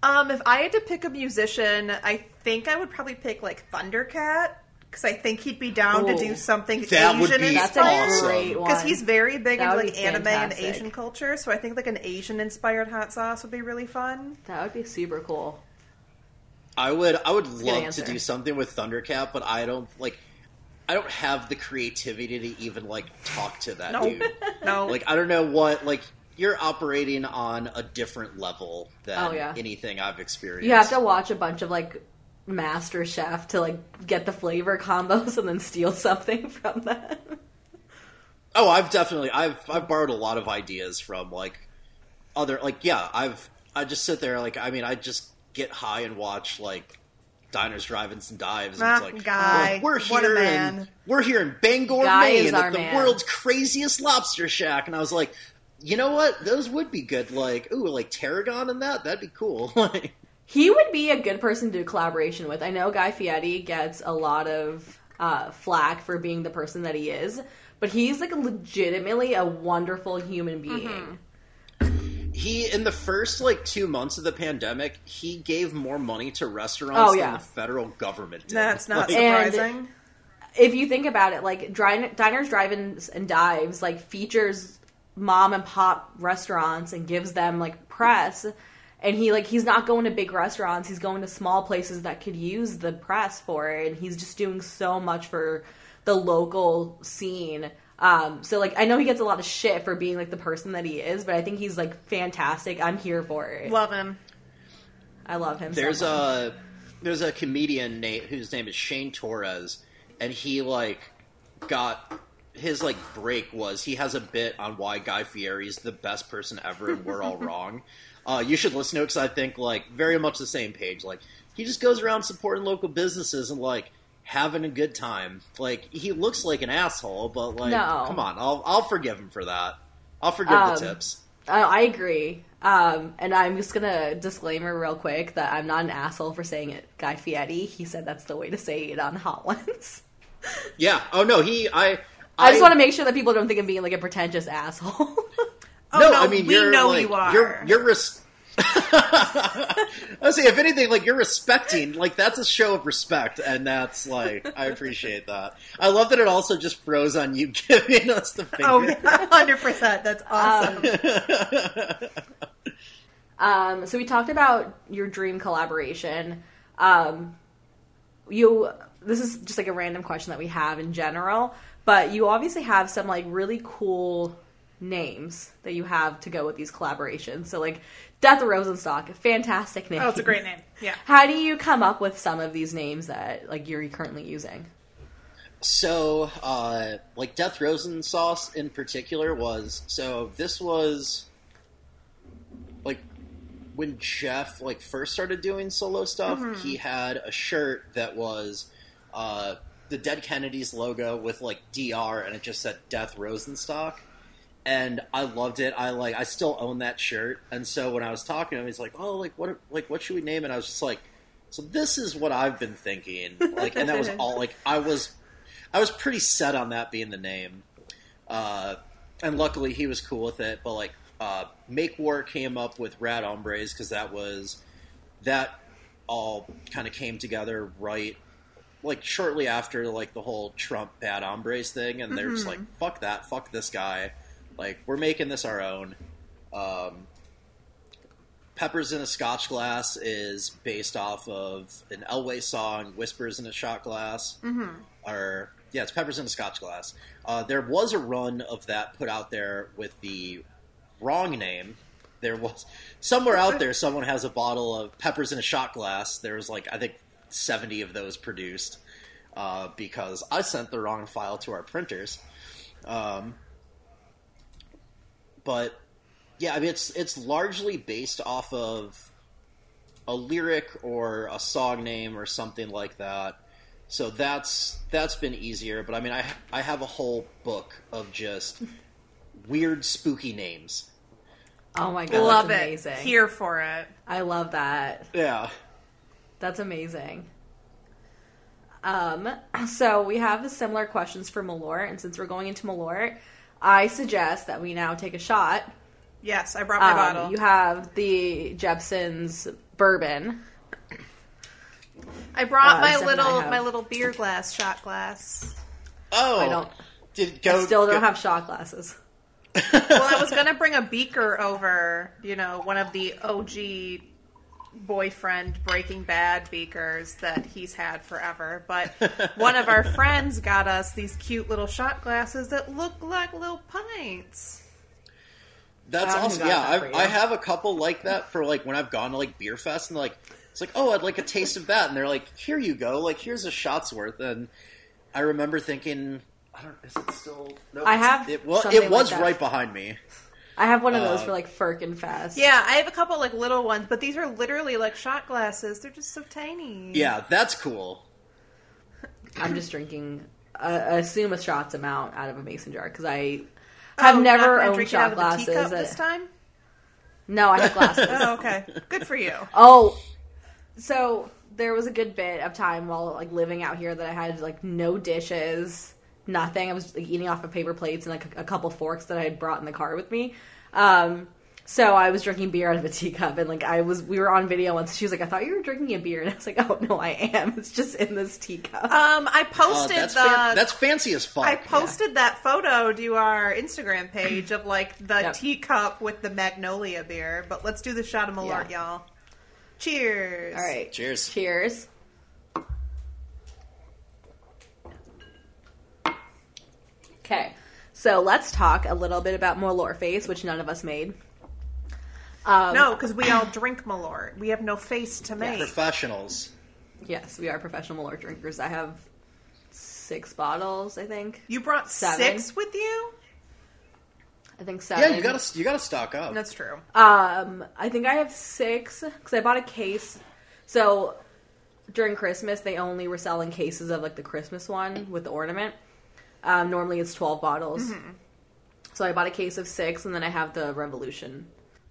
Um, if I had to pick a musician, I think I would probably pick like Thundercat because I think he'd be down to Ooh. do something That would Asian be That's a awesome. great one. because he's very big That into would like be anime and. Asian culture. So I think like an Asian inspired hot sauce would be really fun. That would be super cool. I would I would love to do something with Thundercat, but I don't like I don't have the creativity to even like talk to that No, dude. no. Like I don't know what like you're operating on a different level than Oh, yeah. anything I've experienced. You have to watch a bunch of like Master Chef to like get the flavor combos and then steal something from them. Oh, I've definitely I've I've borrowed a lot of ideas from like other like yeah, I've I just sit there like I mean I just get high and watch like diners, drive-ins, and dives. And Ah, it's like Guy. we're, we're What a here man. in we're here in Bangor, Guy Maine, at the man. world's craziest lobster shack, and I was like, you know what? Those would be good. Like ooh, like tarragon and that that'd be cool. Like He would be a good person to do collaboration with. I know Guy Fieri gets a lot of uh, flack for being the person that he is, but he's like legitimately a wonderful human being. He in the first like two months of the pandemic, he gave more money to restaurants Oh, yeah. than the federal government did. That's not Like, surprising. if you think about it, like diners, drive-ins, and dives, like features mom and pop restaurants and gives them like press. And he like he's not going to big restaurants. He's going to small places that could use the press for it. And he's just doing so much for the local scene. Um, so like I know he gets a lot of shit for being like the person that he is, but I think he's like fantastic. I'm here for it. Love him. I love him. so There's much. a there's a comedian Nate whose name is Shane Torres, and he like got his like break was he has a bit on why Guy Fieri is the best person ever and we're all wrong. Uh, you should listen to it because I think like very much the same page. Like he just goes around supporting local businesses and like having a good time. Like he looks like an asshole, but like No. come on, I'll I'll forgive him for that. I'll forgive Um, the tips. I, I agree. Um, and I'm just gonna disclaimer real quick that I'm not an asshole for saying it. Guy Fieri, he said that's the way to say it on Hot Ones. Yeah. Oh no, he I. I just want to make sure that people don't think I'm being like a pretentious asshole. Oh, no, no, I mean we you're, know like, you are. You're you're res- I say if anything, like you're respecting, like that's a show of respect, and that's like I appreciate that. I love that it also just froze on you giving us the finger. Oh, 100%. That's awesome. um, so we talked about your dream collaboration. Um, you, this is just like a random question that we have in general, but you obviously have some like really cool names that you have to go with these collaborations. So like Death Rosenstock, fantastic name. oh, it's a great name. Yeah. How do you come up with some of these names that like you're currently using? So, uh, like Death Rosen sauce in particular was so this was like when Jeff like first started doing solo stuff, Mm-hmm. he had a shirt that was uh, the Dead Kennedys logo with like DR, and it just said Death Rosenstock. And I loved it. I like. I still own that shirt. And so when I was talking to him, he's like, "Oh, like what? Like what should we name it?" I was just like, "So this is what I've been thinking." Like, and that was all. Like I was, I was pretty set on that being the name. Uh, and luckily he was cool with it. But like, uh, Make War came up with Rad Hombres because that was that all kind of came together right, like shortly after like the whole Trump Bad Hombres thing, and they're just like, "Fuck that, fuck this guy." Like we're making this our own. Um, Peppers in a Scotch Glass is based off of an Elway song, Whispers in a Shot Glass. Mm-hmm. Or, yeah, it's Peppers in a Scotch Glass. Uh, there was a run of that put out there with the wrong name. There was somewhere out there, someone has a bottle of Peppers in a Shot Glass. There was like, I think, 70 of those produced uh, because I sent the wrong file to our printers. Um, but yeah, I mean it's it's largely based off of a lyric or a song name or something like that. So that's that's been easier. But I mean, I I have a whole book of just weird, spooky names. Oh my god, Love that's it. Here for it. I love that. Yeah. That's amazing. Um, so we have similar questions for Malort, and since we're going into Malort, I suggest that we now take a shot. Yes, I brought my Um, bottle. You have the Jeppson's bourbon. I brought Uh, my little my little beer glass, shot glass. Oh, I don't. Did go, I still don't go- have shot glasses. Well, I was gonna bring a beaker over, you know, one of the OG boyfriend Breaking Bad beakers that he's had forever. But one of our friends got us these cute little shot glasses that look like little pints. That's I awesome. Yeah, that I, I have a couple like that for like when I've gone to like beer fest and like it's like oh I'd like a taste of that and they're like here you go like here's a shot's worth and I remember thinking I don't is it still no I have it well it was like right behind me I have one of those Uh, for like Firkin Fast. Yeah, I have a couple like little ones, but these are literally like shot glasses. They're just so tiny. yeah that's cool I'm just drinking. Uh, I assume a shots amount out of a mason jar because I have Oh, never not owned shot out of glasses. that- this time. No, I have glasses. Oh, okay. Good for you. Oh, so there was a good bit of time while like living out here that I had like no dishes, nothing. I was like eating off of paper plates and like a, a couple forks that I had brought in the car with me. Um, so I was drinking beer out of a teacup, and like I was, we were on video once. She was like, "I thought you were drinking a beer," and I was like, "Oh no, I am. It's just in this teacup." Um, I Uh, posted that's the. fan- that's fancy as fuck I posted that photo to our Instagram page of like the Yep. teacup with the magnolia beer. But let's do the shot of Malort, Yeah. y'all. Cheers. All right, cheers cheers. Okay, so let's talk a little bit about Malort Face, which none of us made. Um, No, because we all drink Malort. We have no face to make. professionals Yes, we are professional Malort drinkers. I have six bottles, I think. you brought Seven. six with you? I think yeah you gotta you gotta stock up That's true. Um, I think I have six because I bought a case. So during Christmas, they only were selling cases of like the Christmas one with the ornament. Um, normally it's twelve bottles. So I bought a case of six, and then I have the Revolution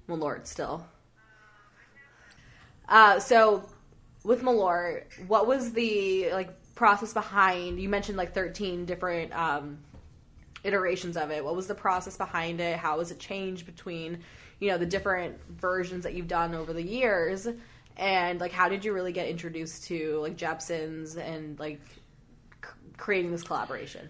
Malort still. Uh, so with Malort, what was the like process behind? You mentioned like thirteen different um, iterations of it. What was the process behind it? How has it changed between, you know, the different versions that you've done over the years? And like, how did you really get introduced to like Jeppsons and like c- creating this collaboration?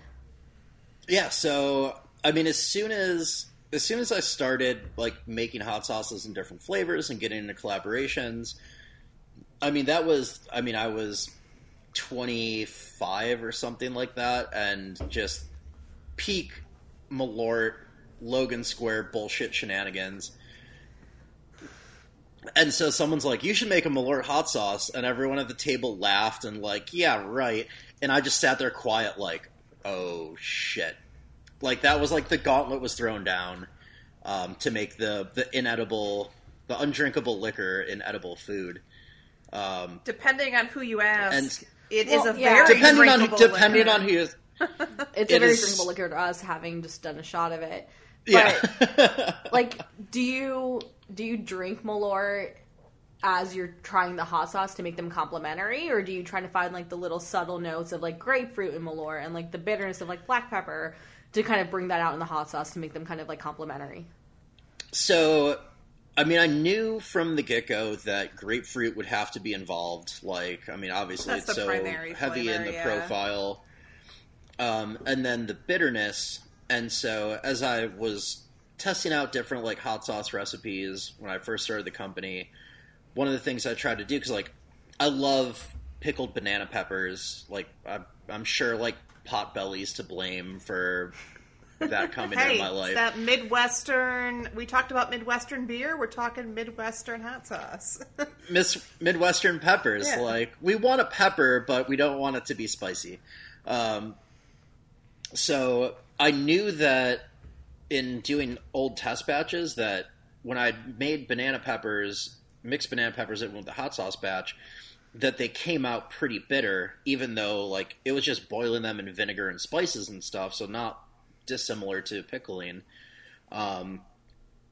Yeah, so I mean, as soon as as soon as I started like making hot sauces in different flavors and getting into collaborations, I mean that was I mean I was twenty five or something like that, and just peak Malort Logan Square bullshit shenanigans. And so someone's like, "You should make a Malort hot sauce," and everyone at the table laughed and like, "Yeah, right." And I just sat there quiet, like, "Oh shit!" Like that was like the gauntlet was thrown down um, to make the the inedible the undrinkable liquor in edible food. Um, Depending on who you ask, And- it is Well, a yeah. very depending on depending liquor. on who is It's It a very is- drinkable liquor to us, having just done a shot of it. But yeah. like, do you do you drink Malort as you're trying the hot sauce to make them complementary, or do you try to find like the little subtle notes of like grapefruit and Malort and like the bitterness of like black pepper to kind of bring that out in the hot sauce to make them kind of like complementary? So, I mean, I knew from the get go that grapefruit would have to be involved. Like, I mean, obviously That's it's so primary heavy in the yeah. profile. Um, and then the bitterness. And so, as I was testing out different like hot sauce recipes when I first started the company, one of the things I tried to do because like I love pickled banana peppers. Like, I, I'm sure like Potbelly's to blame for that coming Hey, into my life. that Midwestern. We talked about Midwestern beer. We're talking Midwestern hot sauce. Miss Midwestern peppers. Yeah. Like we want a pepper, but we don't want it to be spicy. Um, so I knew that in doing old test batches, that when I made banana peppers, mixed banana peppers in with the hot sauce batch, that they came out pretty bitter, even though like it was just boiling them in vinegar and spices and stuff, so not dissimilar to pickling. Um,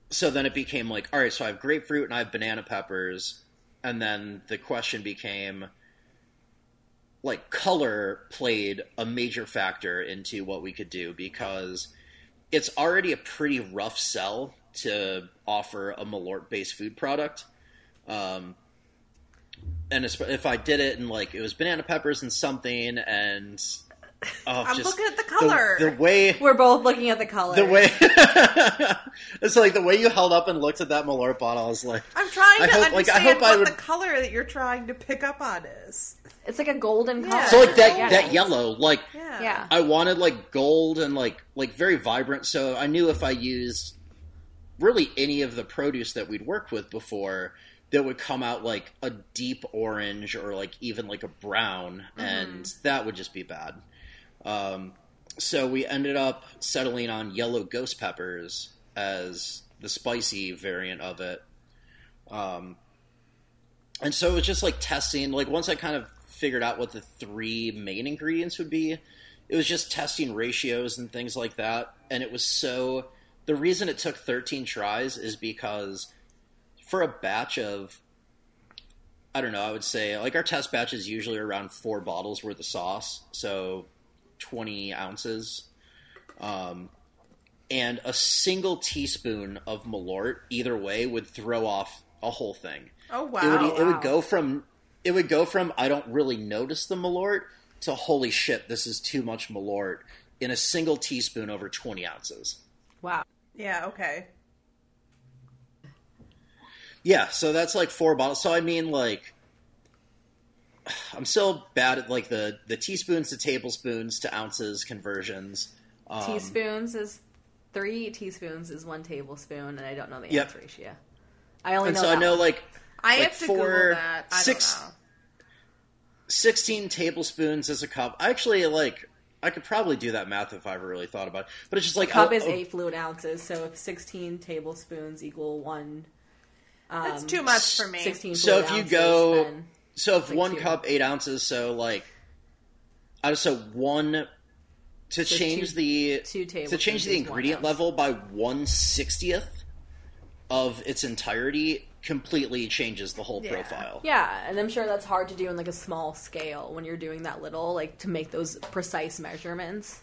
so then it became like, all right, so I have grapefruit and I have banana peppers, and then the question became like color played a major factor into what we could do because it's already a pretty rough sell to offer a Malort based food product. Um, and if I did it and like it was banana peppers and something and oh, I'm just looking at the color. the, the way We're both looking at the color. the way it's like the way you held up and looked at that Malort bottle. I was like, I'm trying I to hope- like, I understand hope I what would- the color that you're trying to pick up on is. it's like a golden Yeah. color. so like that I that yellow, like Yeah. Yeah. I wanted like gold and like like very vibrant. So I knew if I used really any of the produce that we'd worked with before, that would come out like a deep orange or like even like a brown, and that would just be bad. Um, so we ended up settling on yellow ghost peppers as the spicy variant of it. Um, and so it was just like testing. Like once I kind of figured out what the three main ingredients would be, it was just testing ratios and things like that. And it was so. The reason it took 13 tries is because for a batch of. I don't know, I would say, like, our test batch is usually around four bottles worth of sauce. So 20 ounces. Um, and a single teaspoon of Malort, either way, would throw off a whole thing Oh wow. it would it would go from it would go from I don't really notice the malort to holy shit this is too much malort in a single teaspoon over 20 ounces. Wow. yeah. Okay. Yeah, so that's like four bottles. So I mean like I'm still bad at like the the teaspoons to tablespoons to ounces conversions. Um, teaspoons is three teaspoons is one tablespoon, and I don't know the Yep. ounce ratio. I only and know. so I know one. like I Like have to for Google that. I six- don't know. 16 tablespoons is a cup. I actually like I could probably do that math if I ever really thought about it. But it's just like cup oh, is oh, eight fluid ounces, so if sixteen tablespoons equal one. Um, That's too much for me. Sixteen. So if you go- then- So if Like one two. cup, eight ounces, so like, I don't so one to So change two- the two to change the ingredient level by one sixtieth of its entirety completely changes the whole Yeah. profile. Yeah, and I'm sure that's hard to do in like a small scale when you're doing that little, like to make those precise measurements.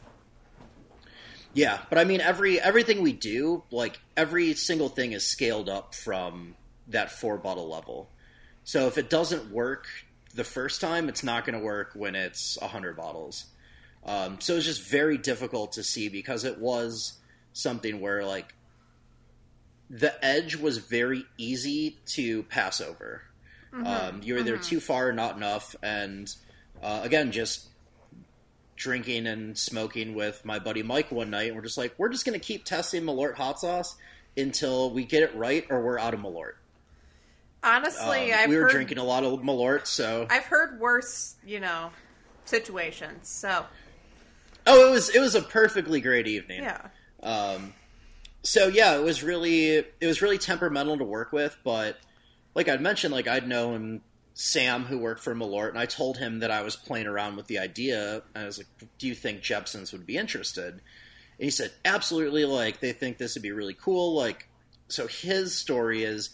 Yeah, but I mean every everything we do, like every single thing is scaled up from that four bottle level. So if it doesn't work the first time, it's not going to work when it's a hundred bottles. Um, so it's just very difficult to see because it was something where like the edge was very easy to pass over. Um, you're either too far or not enough, and uh, again, just drinking and smoking with my buddy Mike one night, and we're just like, we're just going to keep testing Malort hot sauce until we get it right, or we're out of Malort. Honestly, Um, I've we were heard, drinking a lot of Malort, so I've heard worse, you know, situations. So oh, it was it was a perfectly great evening. yeah. Um, so yeah, it was really it was really temperamental to work with, but like I'd mentioned, like I'd known Sam who worked for Malort, and I told him that I was playing around with the idea. And I was like, "Do you think Jeppson's would be interested?" And he said, "Absolutely. Like they think this would be really cool. Like so his story is."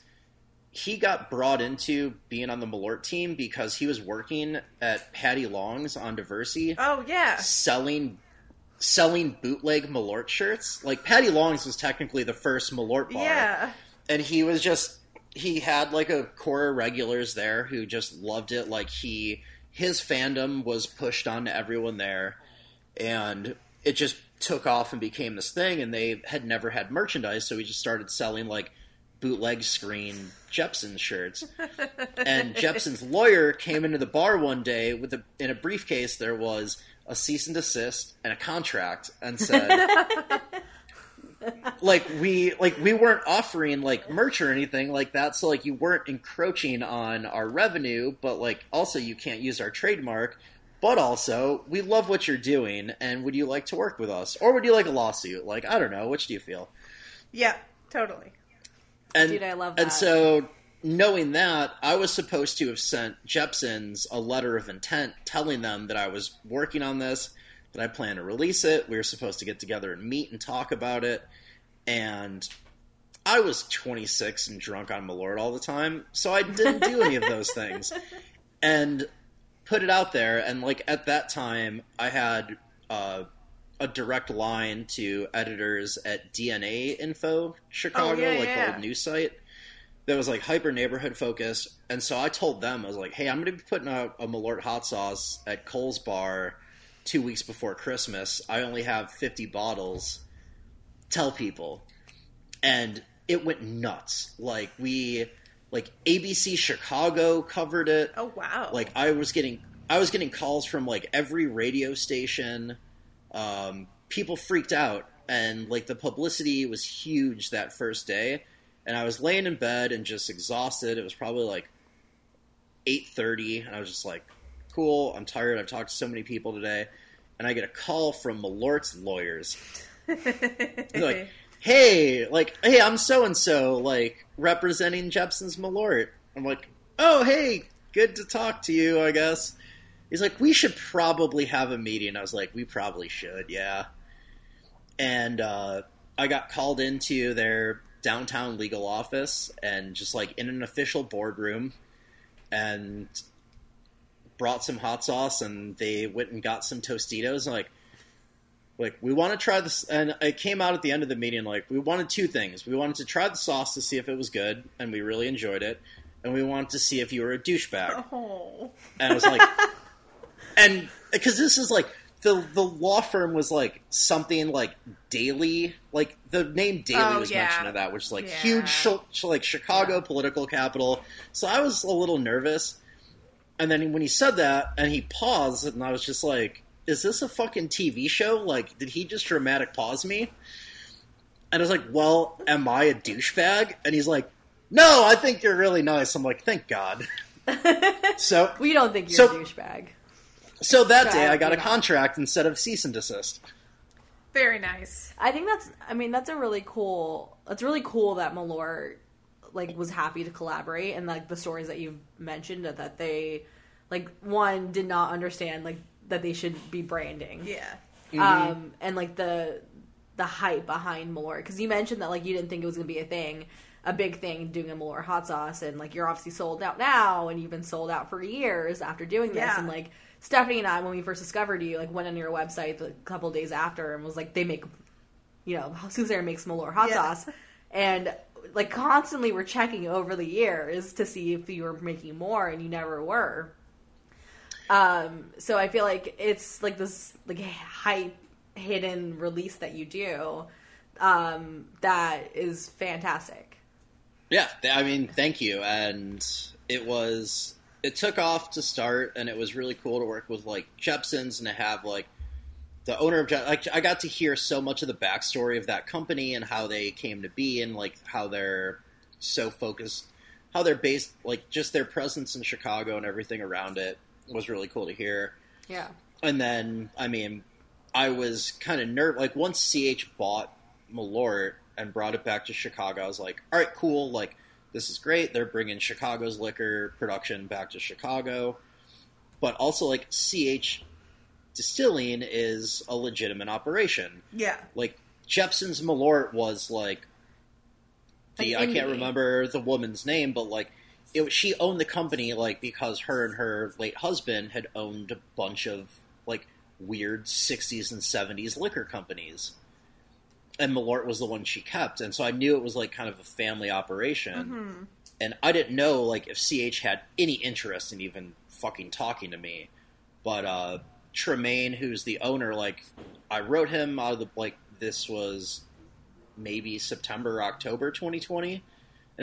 He got brought into being on the Malort team because he was working at Paddy Long's on Diversey. Oh yeah. selling selling bootleg Malort shirts. Like Paddy Long's was technically the first Malort bar, Yeah. and he was just he had like a core of regulars there who just loved it. Like he his fandom was pushed onto everyone there, and it just took off and became this thing. And they had never had merchandise, so he just started selling like bootleg screen Jeppson shirts. and Jeppson's lawyer came into the bar one day with a in a briefcase. There was a cease and desist and a contract, and said. like we like we weren't offering like merch or anything like that so like you weren't encroaching on our revenue but like also you can't use our trademark but also we love what you're doing and would you like to work with us or would you like a lawsuit like i don't know which do you feel Yeah. Totally. And Dude, I love and so knowing that i was supposed to have sent jeppsons a letter of intent telling them that i was working on this that i plan to release it. We were supposed to get together and meet and talk about it. And i was 26 and drunk on malort all the time so i didn't do any of those things. And put it out there and like at that time i had uh, a direct line to editors at dna info chicago Oh, yeah, like yeah. the old news site that was like hyper neighborhood focused. And so i told them i was like hey i'm going to be putting out a malort hot sauce at cole's bar two weeks before christmas. I only have 50 bottles. Tell people. And it went nuts. Like we like abc chicago covered it. Oh wow. like i was getting i was getting calls from like every radio station um, people freaked out and like the publicity was huge that first day and i was laying in bed and just exhausted it was probably like 8.30 and i was just like cool i'm tired i've talked to so many people today and i get a call from malort's lawyers like, hey, like, hey, I'm so and so, like, representing Jeppson's Malort. I'm like, oh, hey, good to talk to you, I guess. He's like, we should probably have a meeting. I was like, we probably should, yeah. And uh, I got called into their downtown legal office and just like in an official boardroom and brought some hot sauce and they went and got some Tostitos and like like we want to try this and it came out at the end of the meeting like we wanted two things we wanted to try the sauce to see if it was good and we really enjoyed it and we wanted to see if you were a douchebag oh. and i was like and because this is like the the law firm was like something like Daley like the name Daley Oh, was yeah. mentioned of that which is like Yeah. huge sh- like chicago political capital. So i was a little nervous. And then when he said that and he paused and i was just like is this a fucking tv show? Like did he just dramatic pause me? And i was like well am i a douchebag? And he's like no i think you're really nice. I'm like thank god. So we don't think you're So- a douchebag. So that day, I got a contract instead of cease and desist. Very nice. I think that's. I mean, that's a really cool. That's really cool that Malort like was happy to collaborate and like the stories that you've mentioned that, that they like one did not understand like that they should be branding. Yeah. Um, and like the the hype behind Malort because you mentioned that like you didn't think it was gonna be a thing, a big thing doing a Malort hot sauce, and like you're obviously sold out now, and you've been sold out for years after doing this, Yeah. and like Stephanie and I when we first discovered you, like went on your website a couple days after and was like they make, you know, Suzanne makes Malort hot Yeah. sauce, and like constantly we're checking over the years to see if you were making more, and you never were. Um, so I feel like it's like this like hype hidden release that you do um, that is fantastic. Yeah, I mean, thank you. And it was, it took off to start, and it was really cool to work with like Jeppsons and to have like the owner of like I got to hear so much of the backstory of that company and how they came to be and like how they're so focused, how they're based, like just their presence in Chicago and everything around it was really cool to hear. Yeah. and then I mean, I was kind of nerve like once CH bought Malort, and brought it back to Chicago. I was like, all right, cool. Like, this is great. They're bringing Chicago's liquor production back to Chicago. But also, like, CH Distilling is a legitimate operation. Yeah. Like, Jeppson's Malort was like the I can't remember the woman's name, but like it was- she owned the company like because her and her late husband had owned a bunch of like weird 60s and 70s liquor companies. And Malort was the one she kept, and so I knew it was like kind of a family operation. And I didn't know like if CH had any interest in even fucking talking to me. But uh Tremaine, who's the owner, like I wrote him out of the like this was maybe September, October 2020. And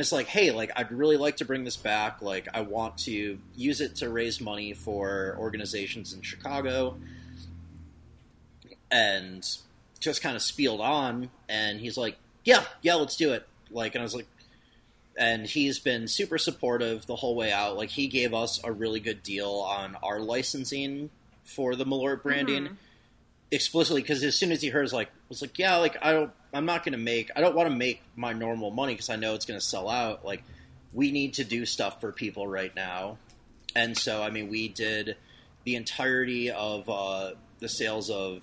it's like, hey, like I'd really like to bring this back. Like I want to use it to raise money for organizations in Chicago. And just kind of spieled on and he's like, Yeah, yeah, let's do it. Like and I was like and he's been super supportive the whole way out. Like he gave us a really good deal on our licensing for the Malort branding Mhm. explicitly because as soon as he heard, was like was like, yeah, like I don't, I'm not going to make, I don't want to make my normal money because I know it's going to sell out. Like we need to do stuff for people right now, and so I mean, we did the entirety of uh, the sales of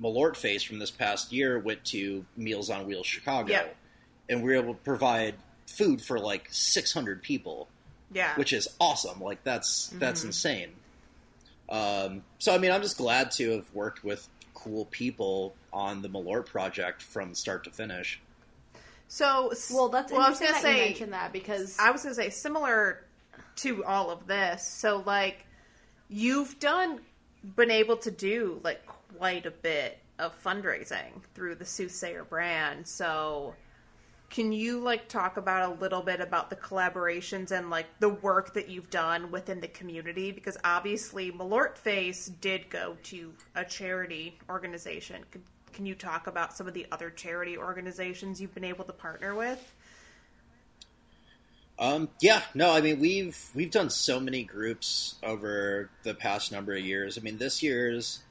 Malort Face from this past year went to Meals on Wheels Chicago, Yeah. and we were able to provide food for like 600 people Yeah. which is awesome. Like that's that's Mhm. insane. Um, so I mean, I'm just glad to have worked with cool people on the Malort project from start to finish. so Well, that's well, I was gonna that say mentioned that because I was gonna say similar to all of this. So like you've done been able to do like quite a bit of fundraising through the Soothsayer brand. So can you like talk about a little bit about the collaborations and like the work that you've done within the community? Because obviously Malort Face did go to a charity organization. Can, can you talk about some of the other charity organizations you've been able to partner with? Um, yeah, no, I mean we've we've done so many groups over the past number of years. I mean this year's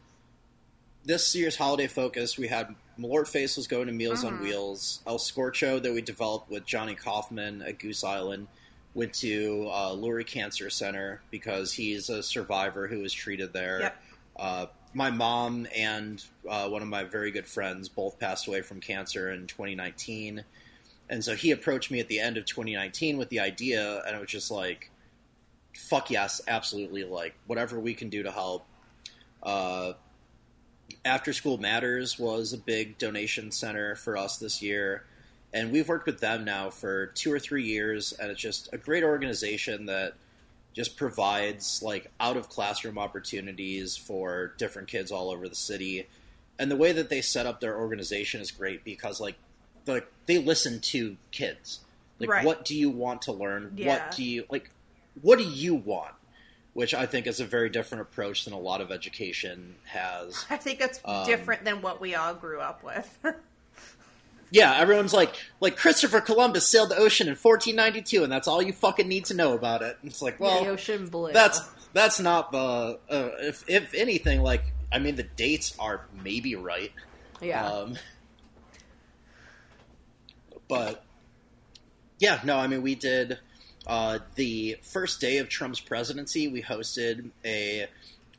this year's holiday focus we had Malort Face was going to Meals on Mhm. Wheels. El Scorcho that we developed with Johnny Kaufman at Goose Island went to uh, Lurie Cancer Center because he's a survivor who was treated there. Yep. Uh, my mom and uh, one of my very good friends both passed away from cancer in 2019. And so he approached me at the end of 2019 with the idea, and it was just like, fuck yes, absolutely. Like, whatever we can do to help. Uh, After School Matters was a big donation center for us this year. And we've worked with them now for two or three years, and it's just a great organization that just provides like out of classroom opportunities for different kids all over the city. And the way that they set up their organization is great because like the, they listen to kids. Like Right. what do you want to learn? Yeah. What do you like what do you want? Which I think is a very different approach than a lot of education has. I think that's Um, different than what we all grew up with. Yeah, everyone's like, like Christopher Columbus sailed the ocean in 1492, and that's all you fucking need to know about it. It's like, well, the ocean blue. that's that's not the. Uh, if if anything, like, I mean, the dates are maybe right. yeah. Um, but yeah, no, I mean, we did uh, the first day of Trump's presidency. We hosted a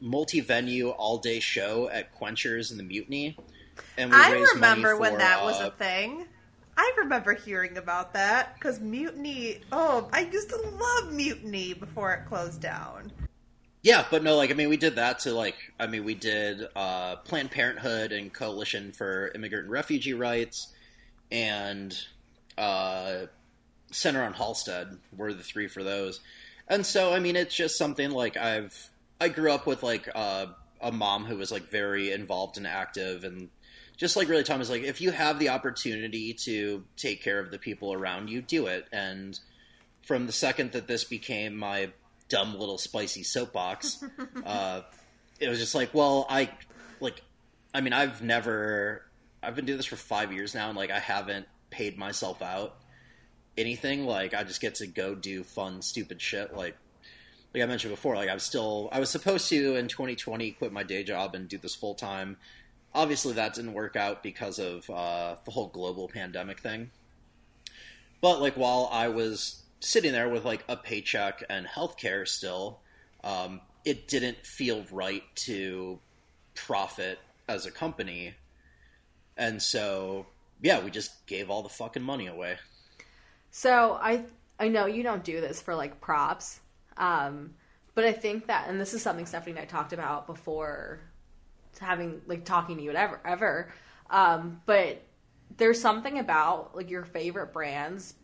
multi-venue all-day show at Quenchers in the Mutiny, and we I remember when that was uh, a thing. I remember hearing about that because Mutiny. Oh, I used to love Mutiny before it closed down. Yeah, but no, like I mean, we did that to like I mean, we did uh, Planned Parenthood and Coalition for Immigrant and Refugee Rights, and uh, Center on Halsted were the three for those. And so, I mean, it's just something like I've I grew up with like uh, a mom who was like very involved and active, and just like really Tom is like, if you have the opportunity to take care of the people around you, do it. And from the second that this became my dumb little spicy soapbox, uh, it was just like, well, I like, I mean, I've never, I've been doing this for five years now, and like, I haven't paid myself out anything. Like, I just get to go do fun, stupid shit. Like, like I mentioned before, like I'm still, I was supposed to in 2020 quit my day job and do this full time, obviously that didn't work out because of uh, the whole global pandemic thing. But like while I was sitting there with like a paycheck and healthcare still, um, it didn't feel right to profit as a company. And so, yeah, we just gave all the fucking money away. So I I know you don't do this for like props, um, but I think that, and this is something Stephanie and I talked about before having like talking to you ever ever, um, but there's something about like your favorite brands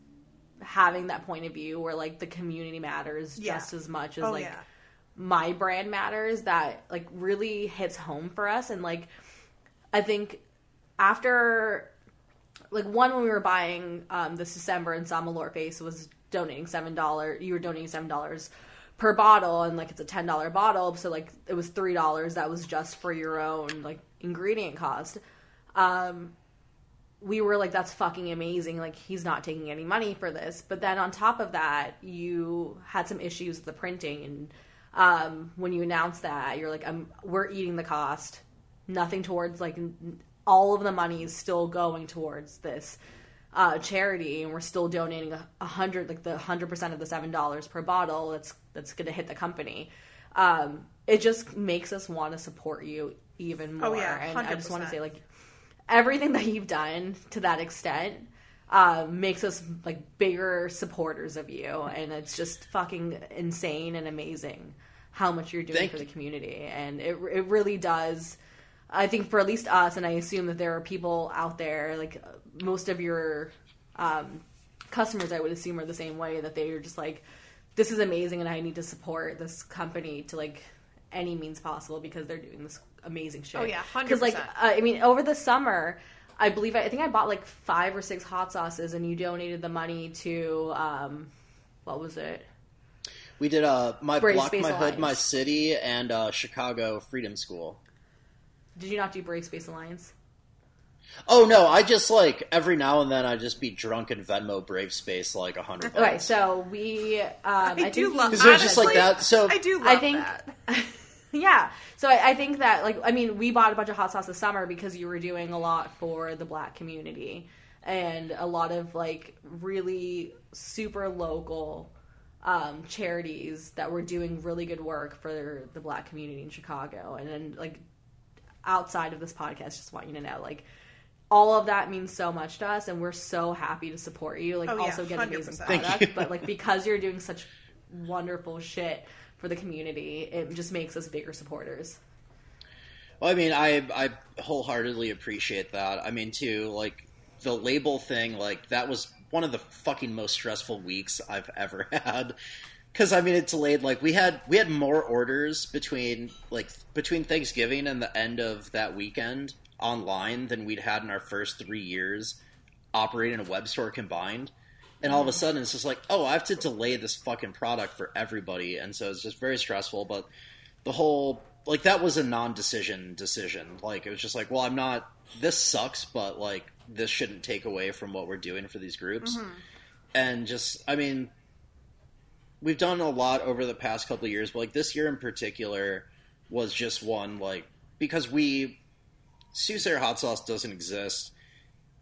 having that point of view where like the community matters Yeah. just as much as Oh, like yeah. my brand matters that like really hits home for us and like I think after like one when we were buying um, this December and Samalor Face was donating seven dollars. You were donating seven dollars per bottle, and like it's a ten dollar bottle, so like it was three dollars. That was just for your own like ingredient cost. Um, we were like, that's fucking amazing. Like he's not taking any money for this. But then on top of that, you had some issues with the printing, and um, when you announced that, you're like, we're eating the cost. Nothing towards like all of the money is still going towards this uh, charity, and we're still donating a, a hundred, like the hundred percent of the seven dollars per bottle. That's that's going to hit the company. Um, it just makes us want to support you even more. Oh, yeah, and I just want to say like everything that you've done to that extent uh, makes us like bigger supporters of you, and it's just fucking insane and amazing how much you're doing Thank for the community, and it it really does. I think for at least us, and I assume that there are people out there like uh, most of your um, customers, I would assume, are the same way that they are just like, this is amazing, and I need to support this company to like any means possible because they're doing this amazing shit. Oh, yeah, Because like uh, I mean, over the summer, I believe I think I bought like five or six hot sauces, and you donated the money to um, what was it? We did uh, my Brave block, Space my hood, my city, and uh, Chicago Freedom School. Did you not do Brave Space Alliance? Oh no, I just like every now and then I just be drunk in Venmo Brave Space like a hundred bucks. Okay, so we um, I, I, do you- love. Because they're just like that, so- I do love I think that. yeah. So I, I think that like I mean we bought a bunch of hot sauce this summer because you were doing a lot for the black community and a lot of like really super local um, charities that were doing really good work for the black community in Chicago and then like outside of this podcast just want you to know like all of that means so much to us and we're so happy to support you like Oh, yeah, also get amazing 100%. Product but like because you're doing such wonderful shit for the community it just makes us bigger supporters Well, I mean, I I wholeheartedly appreciate that. I mean, too, like the label thing, like that was one of the fucking most stressful weeks I've ever had. Because I mean, it delayed. Like we had we had more orders between like between Thanksgiving and the end of that weekend online than we'd had in our first three years operating a web store combined. And all of a mm-hmm. sudden, it's just like, oh, I have to delay this fucking product for everybody, and so it's just very stressful. But the whole like that was a non-decision decision. Like it was just like, well, I'm not. This sucks, but like this shouldn't take away from what we're doing for these groups. Mm-hmm. And just, I mean, we've done a lot over the past couple of years, but like this year in particular was just one like because we Soothsayer hot sauce doesn't exist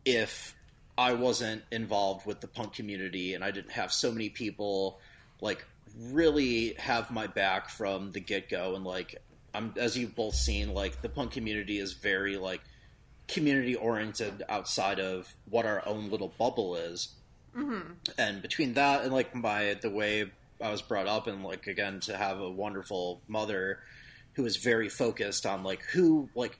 if I wasn't involved with the punk community and I didn't have so many people like really have my back from the get go and like I'm as you've both seen like the punk community is very like community oriented outside of what our own little bubble is. Mm-hmm. And between that and like my the way I was brought up and like again to have a wonderful mother who is very focused on like who like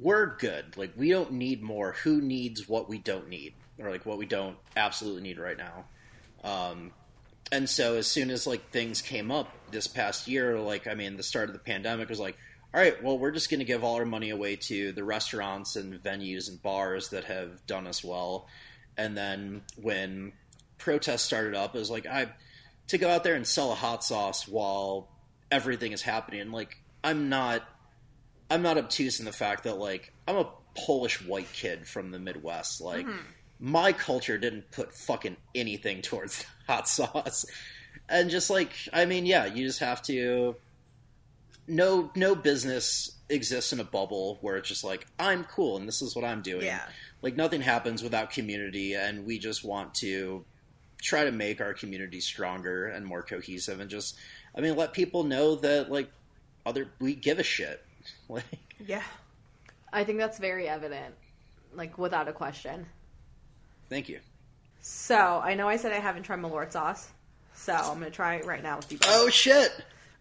we're good. Like we don't need more. Who needs what we don't need or like what we don't absolutely need right now? Um and so as soon as like things came up this past year like i mean the start of the pandemic was like all right well we're just going to give all our money away to the restaurants and venues and bars that have done us well. And then when protests started up it was like i to go out there and sell a hot sauce while everything is happening like i'm not i'm not obtuse in the fact that like i'm a polish white kid from the midwest like mm-hmm. my culture didn't put fucking anything towards hot sauce and just like i mean yeah you just have to no no business exists in a bubble where it's just like I'm cool and this is what I'm doing. Yeah. Like nothing happens without community, and we just want to try to make our community stronger and more cohesive, and just I mean let people know that like other we give a shit. Like Yeah. I think that's very evident, like without a question. thank you. So I know I said I haven't tried Malort sauce, so I'm gonna try it right now with you. guys. Oh shit!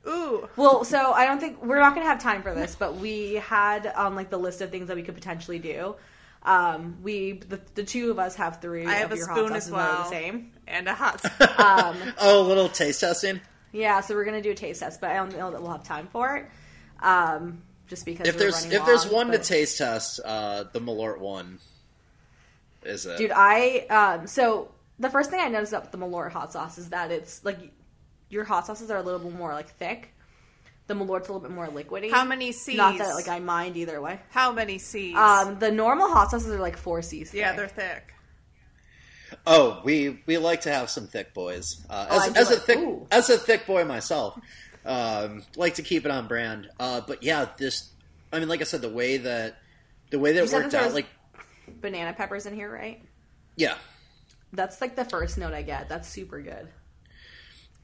Ooh. Well, so I don't think we're not gonna have time for this, but we had on like the list of things that we could potentially do. Um, we the, the two of us have three. I have of a your hot spoon as sauces that are well. The same. And a hot. Um, Oh, a little taste testing. yeah, so we're gonna do a taste test, but I don't know that we'll have time for it. Um, just because If we're there's running if there's one but- to taste test, uh, the Malort one is it. dude, I um, so the first thing I noticed about the Malort hot sauce is that it's like your hot sauces are a little bit more like thick. The Malort's a little bit more liquidy. How many C's? Not that like I mind either way. How many C's? Um, the normal hot sauces are like four C's. yeah, thick. they're thick. Oh, we we like to have some thick boys. Uh, Oh, as I do as a like- thick ooh. as a thick boy myself, um, like to keep it on brand. Uh, but yeah, this. I mean, like I said, the way that the way that You it worked that out, like banana peppers in here, right? yeah. That's like the first note I get. That's super good.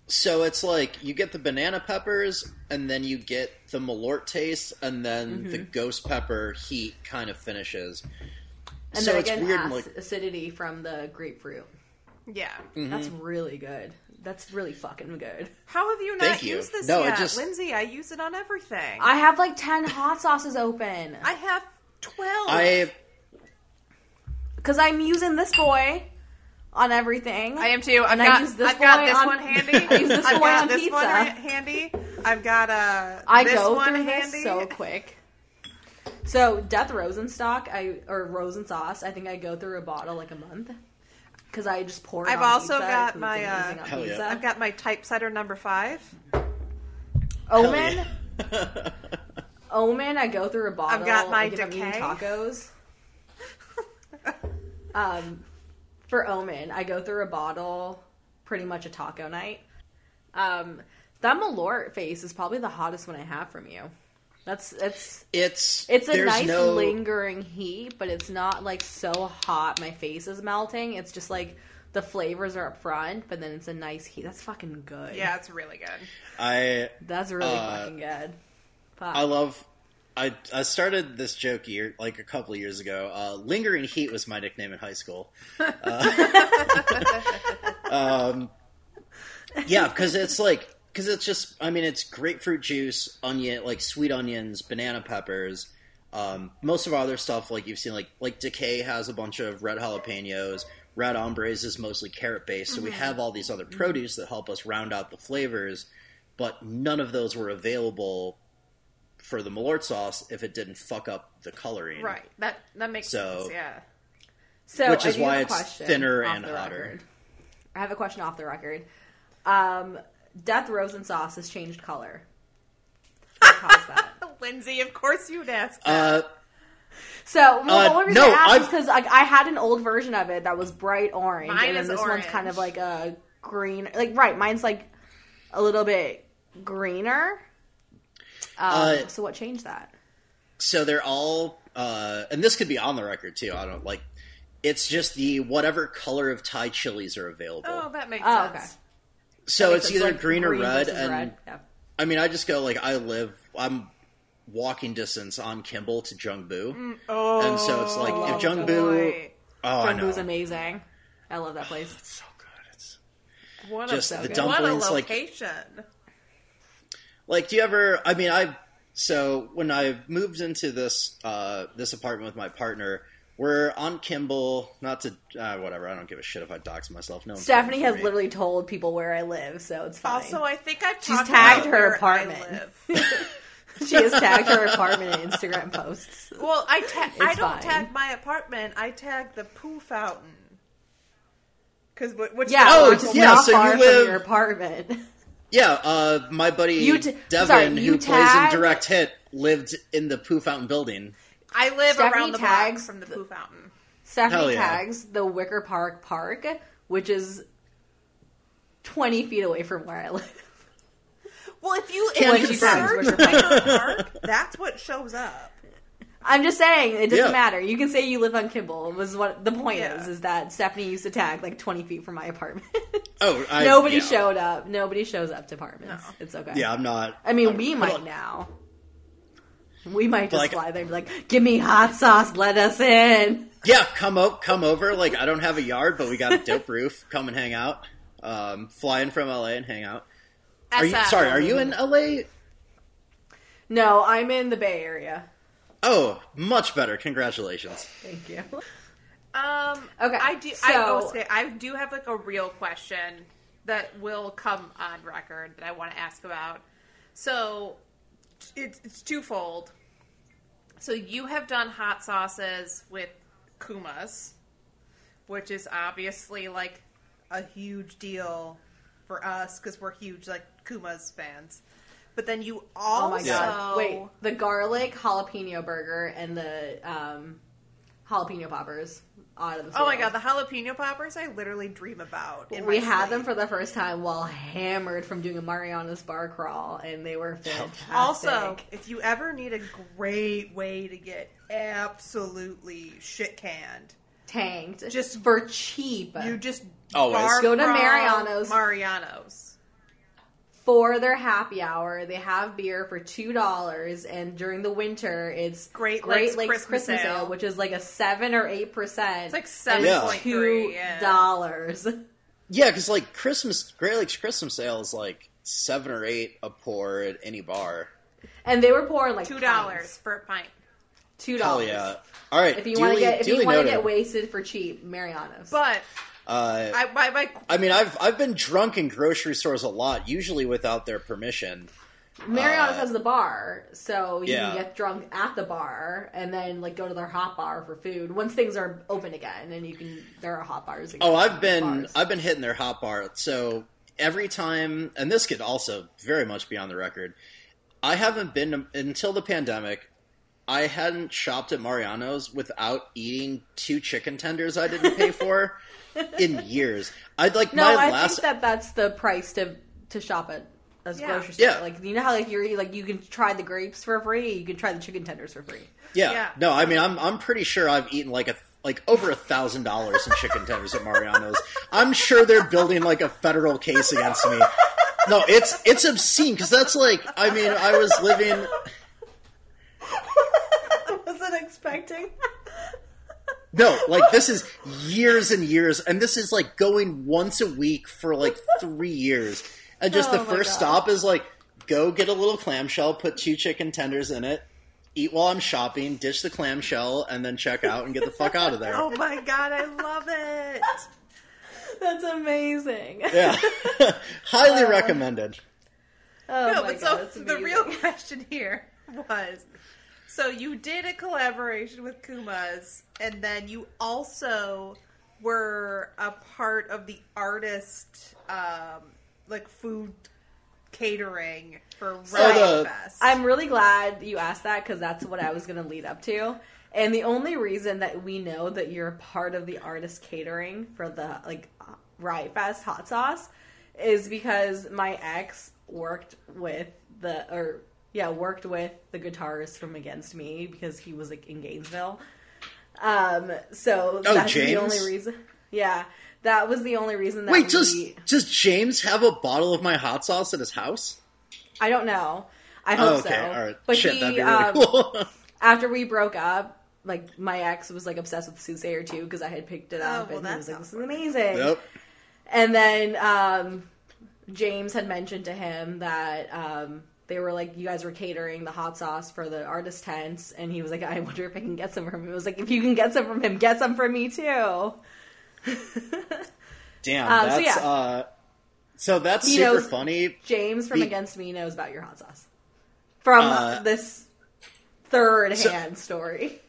So it's like you get the banana peppers, and then you get the Malort taste, and then Mm-hmm. the ghost pepper heat kind of finishes. And so then it's again, weird, ac- like acidity from the grapefruit. Yeah. Mm-hmm. That's really good. That's really fucking good. How have you not you. used this No, it yet? just- Lindsay, I use it on everything. I have like ten hot sauces open I have 12. I because I'm using this boy on everything. I am too. I've And I got, use this I've got this on- one handy. I use this I've boy got on this one pizza. ha- handy. I've got uh, I this go one through handy. this so quick. So Death Rosenstock, I or Rosen sauce, I think I go through a bottle like a month because I just pour. It I've on also pizza, got 'cause it's my, uh, amazing on Hell yeah. I've got my typesetter number five. Omen. yeah. Omen, I go through a bottle. I've got my like, if I'm Decay. tacos. um, for Omen, I go through a bottle pretty much a taco night. Um, that Malort face is probably the hottest one I have from you. That's it's it's it's a nice no, lingering heat, but it's not like so hot my face is melting. It's just like the flavors are up front, but then it's a nice heat. That's fucking good. Yeah, it's really good. I that's really Uh, fucking good. Fuck. I love. I I started this joke year like a couple of years ago. Uh, Lingering heat was my nickname in high school. Uh, um, yeah, because it's like because it's just. I mean, it's grapefruit juice, onion, like sweet onions, banana peppers. Um, most of our other stuff, like you've seen, like like Decay has a bunch of red jalapenos. Red Hombres is mostly carrot based, so we have all these other produce that help us round out the flavors. But none of those were available for the Malort sauce if it didn't fuck up the coloring. Right. That that makes So- sense. Yeah. So Which is why it's thinner and hotter. record. I have a question off the record. Um, Death Rosen sauce has changed color. What caused that? Lindsay, of course you'd ask. Uh, So well, the Uh, only reason no, I asked I've- is because like I had an old version of it that was bright orange, Mine and then is this one's kind of like a green. Like right, mine's like a little bit greener. Um, Uh, so what changed that? so they're all, uh, and this could be on the record too. I don't like. It's just the whatever color of Thai chilies are available. oh, that makes Oh, sense. okay. so Makes it's either like green or green red, and red. Yeah. I mean, I just go like I live. I'm walking distance on Kimball to Joong Boo, Oh, and so it's like if Oh, Joong Boo. boy. Oh, I know. Joong Boo's amazing. I love that place. It's so good. It's What Just a, the what a dumplings, like- location. Like do you ever i mean i so when i moved into this uh this apartment with my partner we're on kimball not to uh, whatever i don't give a shit if i dox myself no Stephanie has me. literally told people where I live, so it's fine. Also, I think I've She's talked tagged about her where apartment. she has tagged her apartment in Instagram posts. Well, I ta- I don't fine. tag my apartment. I tag the poo fountain. Because which Yeah, Oh, which yeah, not so you far live- from your apartment. yeah uh my buddy You t- devin sorry, who you plays tag- in direct hit lived in the poo fountain building I live Stephanie around the tags block from the poo fountain. Stephanie yeah. tags the Wicker Park Park, which is twenty feet away from where I live. Well, if you Can if you you search Butcher Butcher Park, that's what shows up. I'm just saying it doesn't Yeah. matter. You can say you live on Kimball. Was what the point Yeah. is? Is that Stephanie used to tag like 20 feet from my apartment. Oh, I, Nobody yeah. showed up. Nobody shows up to apartments. No. It's okay. Yeah, I'm not. I mean, I'm- we hold might on. now. We might just Like- fly there and be like, "Give me hot sauce, let us in." Yeah, come up, come over. Like I don't have a yard, but we got a dope roof. Come and hang out. Um, fly in from LA and hang out. Are you sorry? Are you in LA? No, I'm in the Bay Area. Oh, much better. Congratulations. Thank you. Um, Okay, I do. I, so- will say, I do have like a real question that will come on record that I want to ask about. So it's, it's twofold. So you have done hot sauces with Kumas, which is obviously like a huge deal for us because we're huge like Kumas fans. But then you also Oh my god! Wait, the garlic jalapeno burger and the um, jalapeno poppers out of the. Oh my god, the jalapeno poppers I literally dream about. in we my had sleep. them for the first time while hammered from doing a Mariano's bar crawl, and they were fantastic. Also, if you ever need a great way to get absolutely shit canned, tanked Just- for cheap you just Always. bar Go to crawl Mariano's. Mariano's. For their happy hour. They have beer for two dollars, and during the winter, it's Great Great Lakes Christmas Ale. which is like a seven or eight percent. It's like seven 7.3, two yeah. dollars. Yeah, because like Christmas, Great Lakes Christmas Ale is like seven or eight a pour at any bar. And they were pouring like Two dollars for a pint. Two Hell dollars. yeah! All right, If you want to get if you want to get wasted for cheap, Mariano's. But Uh, I, my, my, I mean, I've I've been drunk in grocery stores a lot, usually without their permission. Mariano's uh, has the bar, so you yeah. can get drunk at the bar and then like go to their hot bar for food once things are open again, and you can there are hot bars. Again, Oh, I've been bars. I've been hitting their hot bar. So every time, and this could also very much be on the record. I haven't been until the pandemic. I hadn't shopped at Mariano's without eating two chicken tenders I didn't pay for in years. I'd like No, my I last. think that that's the price to to shop at a Yeah. grocery store. Yeah. Like you know how like you're like you can try the grapes for free, you can try the chicken tenders for free. yeah, Yeah. no, I mean, I'm I'm pretty sure I've eaten like a like over a thousand dollars in chicken tenders at Mariano's. I'm sure they're building like a federal case against me. No, it's it's obscene because that's like I mean I was living I wasn't expecting. no like this is years and years and this is like going once a week for like three years and just the Oh my first God. stop is like go get a little clamshell, put two chicken tenders in it, eat while I'm shopping, dish the clamshell, and then check out and get the fuck out of there. oh my god, I love it. That's amazing. Yeah, highly uh, recommended. Oh no, my but God, so that's the real question here was so you did a collaboration with Kumas, and then you also were a part of the artist, um, like food catering for Riot Oh, the- Fest. I'm really glad you asked that because that's what I was going to lead up to. And the only reason that we know that you're part of the artist catering for the like Riot Fest hot sauce is because my ex worked with the or yeah worked with the guitarist from Against Me because he was like in Gainesville. Um, so Oh, that's the only reason. Yeah, that was the only reason that Wait, does we. does James have a bottle of my hot sauce at his house? I don't know. I hope Oh, okay, so. all right. But Shit, he, that'd be really um, cool. after we broke up, like my ex was like obsessed with Soothsayer too because I had picked it Oh, up well, and he was like, "This is amazing." yep. And then um, James had mentioned to him that um, they were like, "You guys were catering the hot sauce for the artist tents," and he was like, "I wonder if I can get some from him." It was like, "If you can get some from him, get some from me too." Damn, Um, so that's yeah. uh, so that's He super funny. James from Be- Against Me knows about your hot sauce from Uh, this third so- hand story.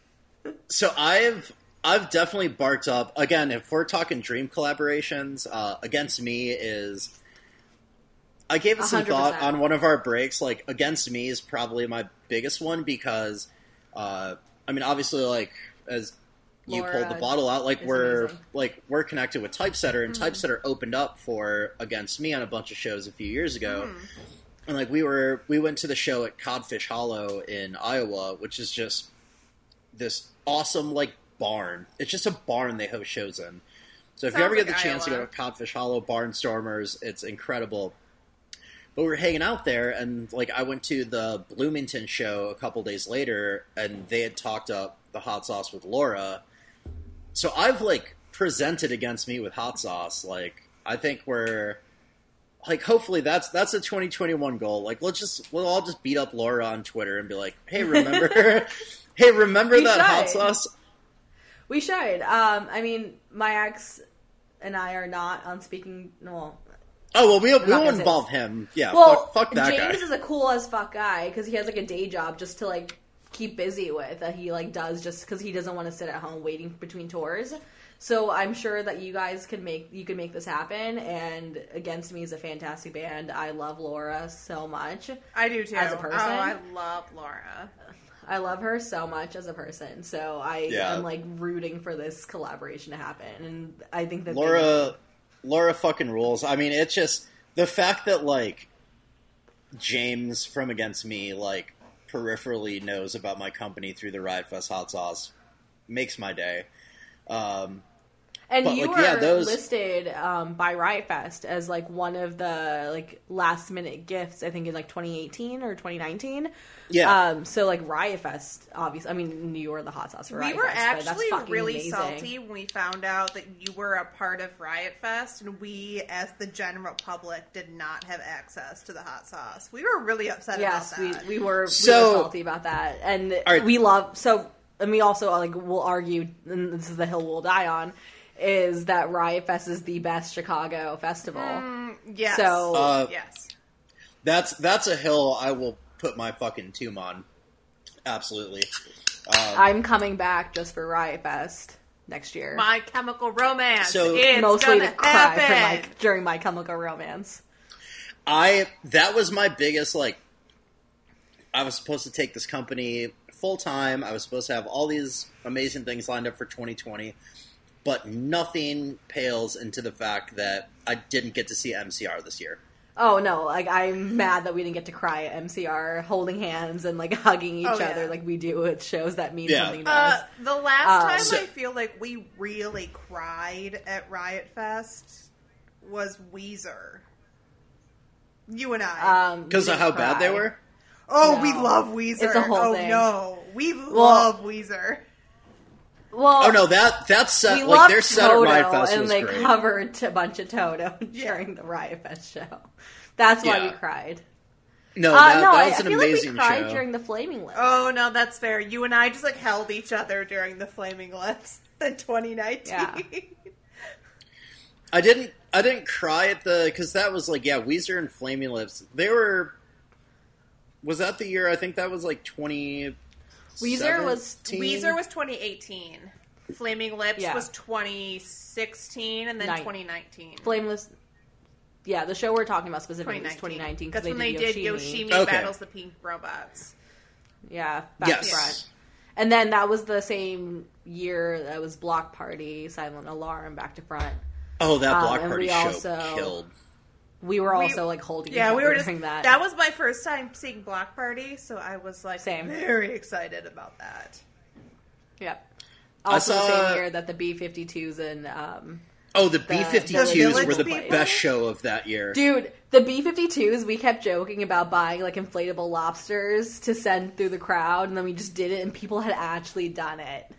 So I've I've definitely barked up again. If we're talking dream collaborations, uh, against me is. I gave it some 100%. thought on one of our breaks. Like against me is probably my biggest one because, uh, I mean, obviously, like as you Laura pulled the bottle out, like we're amazing. like we're connected with Typesetter, and Mm-hmm. Typesetter opened up for against me on a bunch of shows a few years ago. and like we were we went to the show at Codfish Hollow in Iowa, which is just this awesome like barn. It's just a barn they host shows in. So if you ever get the like chance to go to Codfish Hollow Barnstormers, it's incredible. But we were hanging out there, and like I went to the Bloomington show a couple days later, and they had talked up the hot sauce with Laura. So I've like presented against me with hot sauce. Like I think we're like hopefully that's that's a 2021 goal. Like let's just we'll all just beat up Laura on Twitter and be like, hey, remember, hey, remember We that hot sauce? We should. Um, I mean, my ex and I are not on speaking. No, well, Oh well, we, we won't involve him. Yeah, well, fuck, fuck that James guy. is a cool as fuck guy because he has like a day job just to like keep busy with that he like does just because he doesn't want to sit at home waiting between tours. So I'm sure that you guys can make you can make this happen. And Against Me is a fantastic band. I love Laura so much. I do too. As a person? Oh, I love Laura. I love her so much as a person. So I Yeah. am like rooting for this collaboration to happen. And I think that they- Laura, fucking rules. I mean, it's just the fact that like James from Against Me like peripherally knows about my company through the Riot Fest hot sauce makes my day. Um, And But, you like, were yeah, those- listed um, by Riot Fest as like one of the like last minute gifts. I think in like 2018 or 2019. yeah, Um, so like Riot Fest, obviously. I mean, you were the hot sauce for We Riot were Fest, but that's actually really amazing. salty when we found out that you were a part of Riot Fest, and we, as the general public, did not have access to the hot sauce. We were really upset Yes, about we that. we were we So- were salty about that, and right. we love so. And we also like will argue, and this is the hill we'll die on, is that Riot Fest is the best Chicago festival. yes. So Uh, yes. that's that's a hill I will put my fucking tomb on. Absolutely. Um, I'm coming back just for Riot Fest next year. My Chemical Romance. So- it's mostly gonna to cry my during my chemical romance. I that was my biggest like I was supposed to take this company full time. I was supposed to have all these amazing things lined up for 2020, but nothing pales into the fact that I didn't get to see MCR this year. Oh no, like I'm mad that we didn't get to cry at MCR holding hands and like hugging each Oh, yeah. other like we do at shows that mean Yeah. something to us. Uh, the last Um, time So- I feel like we really cried at Riot Fest was Weezer. You and I. Um, Because we of how didn't bad they were? oh, we love Weezer. It's a whole oh thing. no, we love Weezer. Well, Oh no, that that's set we like loved their set at Toto Riot Fest and was they great. covered a bunch of Toto during the Riot Fest show. That's why we cried. no, Uh, no, that was I an feel like amazing we cried show. during the Flaming Lips. Oh no, that's fair. You and I just like held each other during the Flaming Lips in 2019. Yeah. I didn't I didn't cry at the because that was like yeah Weezer and Flaming Lips they were was that the year I think that was like twenty Weezer was- Weezer was 2018. Flaming Lips Yeah. was 2016, and then Nine. 2019. Flameless. Yeah, the show we're talking about specifically is 2019 2019. because That's when they did Yoshimi Okay. battles the pink robots. Yeah, back Yes. to front. And then that was the same year that was Bloc Party, Silent Alarm, back to front. oh that Um, Bloc and Party we show also- killed We were We- also like holding Yeah, each we were just that. that. was my first time seeing Bloc Party, so I was like Same. very excited about that. Yep. Also the saw- same year that the B-52s and um, oh the B fifty twos Village were the People? best show of that year Dude, the B 52s, we kept joking about buying like inflatable lobsters to send through the crowd, and then we just did it, and people had actually done it.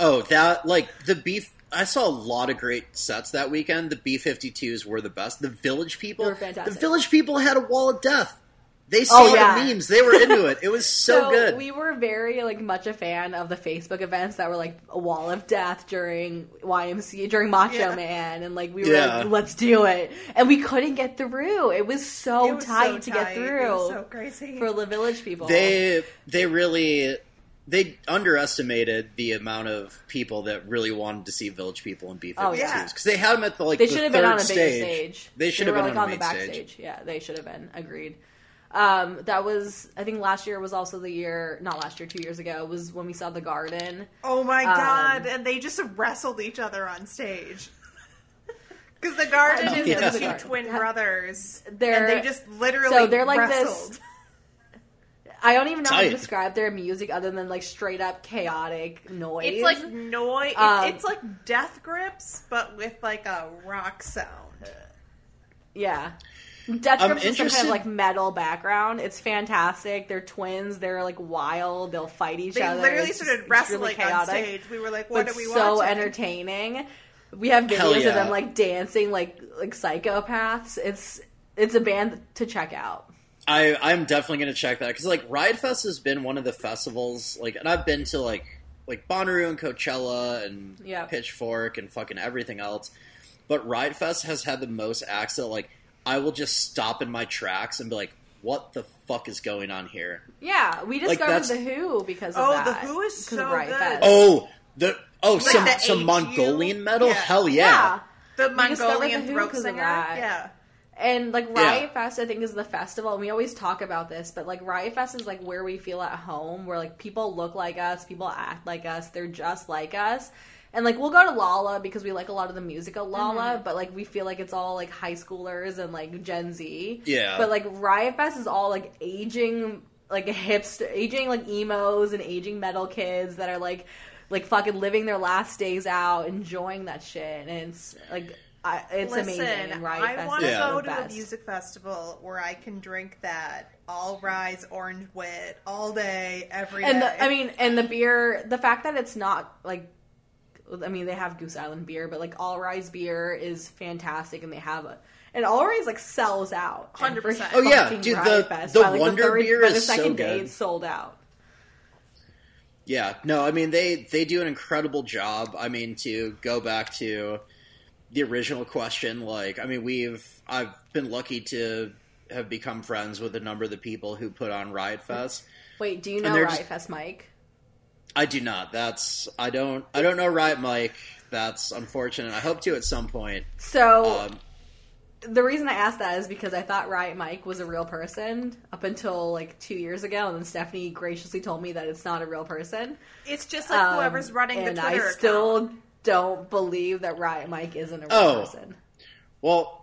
oh that like the beef I saw a lot of great sets that weekend the B fifty twos were the best the Village People They were fantastic. the Village People had a wall of death they oh, saw Oh, yeah. the memes they were into it it was so, good We were very like much a fan of the Facebook events that were like a wall of death during YMCA during Macho Yeah. Man, and like we were Yeah. like, let's do it, and we couldn't get through. It was so It was so tight to get through It was so crazy. for the Village people. they they really they underestimated the amount of people that really wanted to see Village People and B Oh, fifty yeah. because they had them at the like They the should have been third on a bigger stage. They should They have been like on, on the the backstage. stage. Yeah, they should have been. Agreed. Um, that was, I think, last year was also the year. Not last year, two years ago was when we saw the Garden. Oh my Um, god! And they just wrestled each other on stage. Because the garden is love the the two twin brothers. They're- and they just literally so they're like wrestled. this- I don't even know how to describe their music other than like straight up chaotic noise. It's like noise. Um, it's like death grips, but with like a rock sound. yeah. Death I'm Grips is some kind of like metal background. It's fantastic. They're twins. They're like wild. They'll fight each They other. They literally It's just started extremely wrestling on chaotic. stage. We were like, "What but are we so watching?" entertaining. We have Hell videos of them like dancing like like psychopaths. It's it's a band to check out. I I'm definitely gonna check that because like Riot Fest has been one of the festivals like, and I've been to like like Bonnaroo and Coachella and Yeah. Pitchfork and fucking everything else, but Riot Fest has had the most acts that like I will just stop in my tracks and be like, what the fuck is going on here? Yeah, we discovered that's- the Hu because of that. Oh, that. The Hu is because of so Riot good. Fest. Oh the oh Like some the some HU? Mongolian metal, Yeah. hell yeah. yeah. the Mongolian the Hu throat 'cause of singer. Yeah, And like Yeah. Riot Fest, I think is the festival, and we always talk about this, but like Riot Fest is like where we feel at home, where like people look like us, people act like us, they're just like us. And like we'll go to Lolla because we like a lot of the music of Lolla, Mm-hmm. but like we feel like it's all like high schoolers and like Gen Z. Yeah. But like Riot Fest is all like aging, like hipster, aging like emos and aging metal kids that are like, like fucking living their last days out, enjoying that shit, and it's like. I, it's Listen, amazing. And Riot I want to Yeah. go the to a music festival where I can drink that all rise orange wit all day, every and the, I mean, and the beer, the fact that it's not like, I mean, they have Goose Island beer, but like All Rise beer is fantastic, and they have a. And All Rise like sells out. 100%. Oh, yeah, Fucking dude, Riot the- Fest. the By, like, Wonder third- beer by the is so second day, good. it's sold out. Yeah, no, I mean they they do an incredible job. I mean to go back to the original question, like I mean we've I've been lucky to have become friends with a number of the people who put on Riot Fest. Wait, do you know they're Riot just- Fest, Mike? I do not. That's I don't I don't know Riot Mike. That's unfortunate. I hope to at some point. So Um, the reason I asked that is because I thought Riot Mike was a real person up until like two years ago, and then Stephanie graciously told me that it's not a real person. it's just like Um, whoever's running the and Twitter I still account. Don't believe that Riot Mike isn't a real Oh. person. well,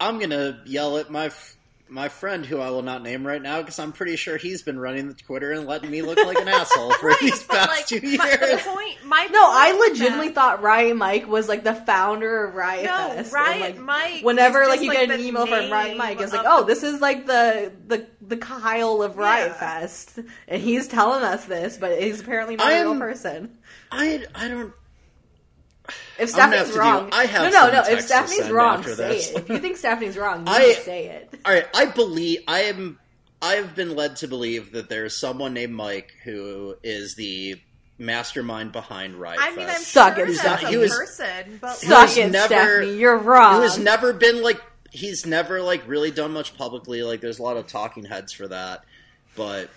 I'm gonna yell at my f- my friend who I will not name right now because I'm pretty sure he's been running the Twitter and letting me look like an asshole for these past like, two my- the years. point, my No, I point with legitimately that- thought Riot Mike was like the founder of Riot No, Fest. and, Riot like, Mike Whenever is like you like, get an email from Riot Mike, it's like, oh, this is like the the the Kyle of Riot Yeah. Fest, and he's telling us this, but he's apparently not a real person. I I don't. If I'm gonna Stephanie's do- wrong, I have no, no, no. If text to Stephanie's wrong, say this. it. If you think Stephanie's wrong, you I- say it. All right, I believe I am. I have been led to believe that there's someone named Mike who is the mastermind behind Riot I mean, I'm Fest. Suck sure it, that's Stephanie. a He was- person, but He Suck was it, never- Stephanie. You're wrong. who has never been like he's never like really done much publicly. Like there's a lot of talking heads for that, but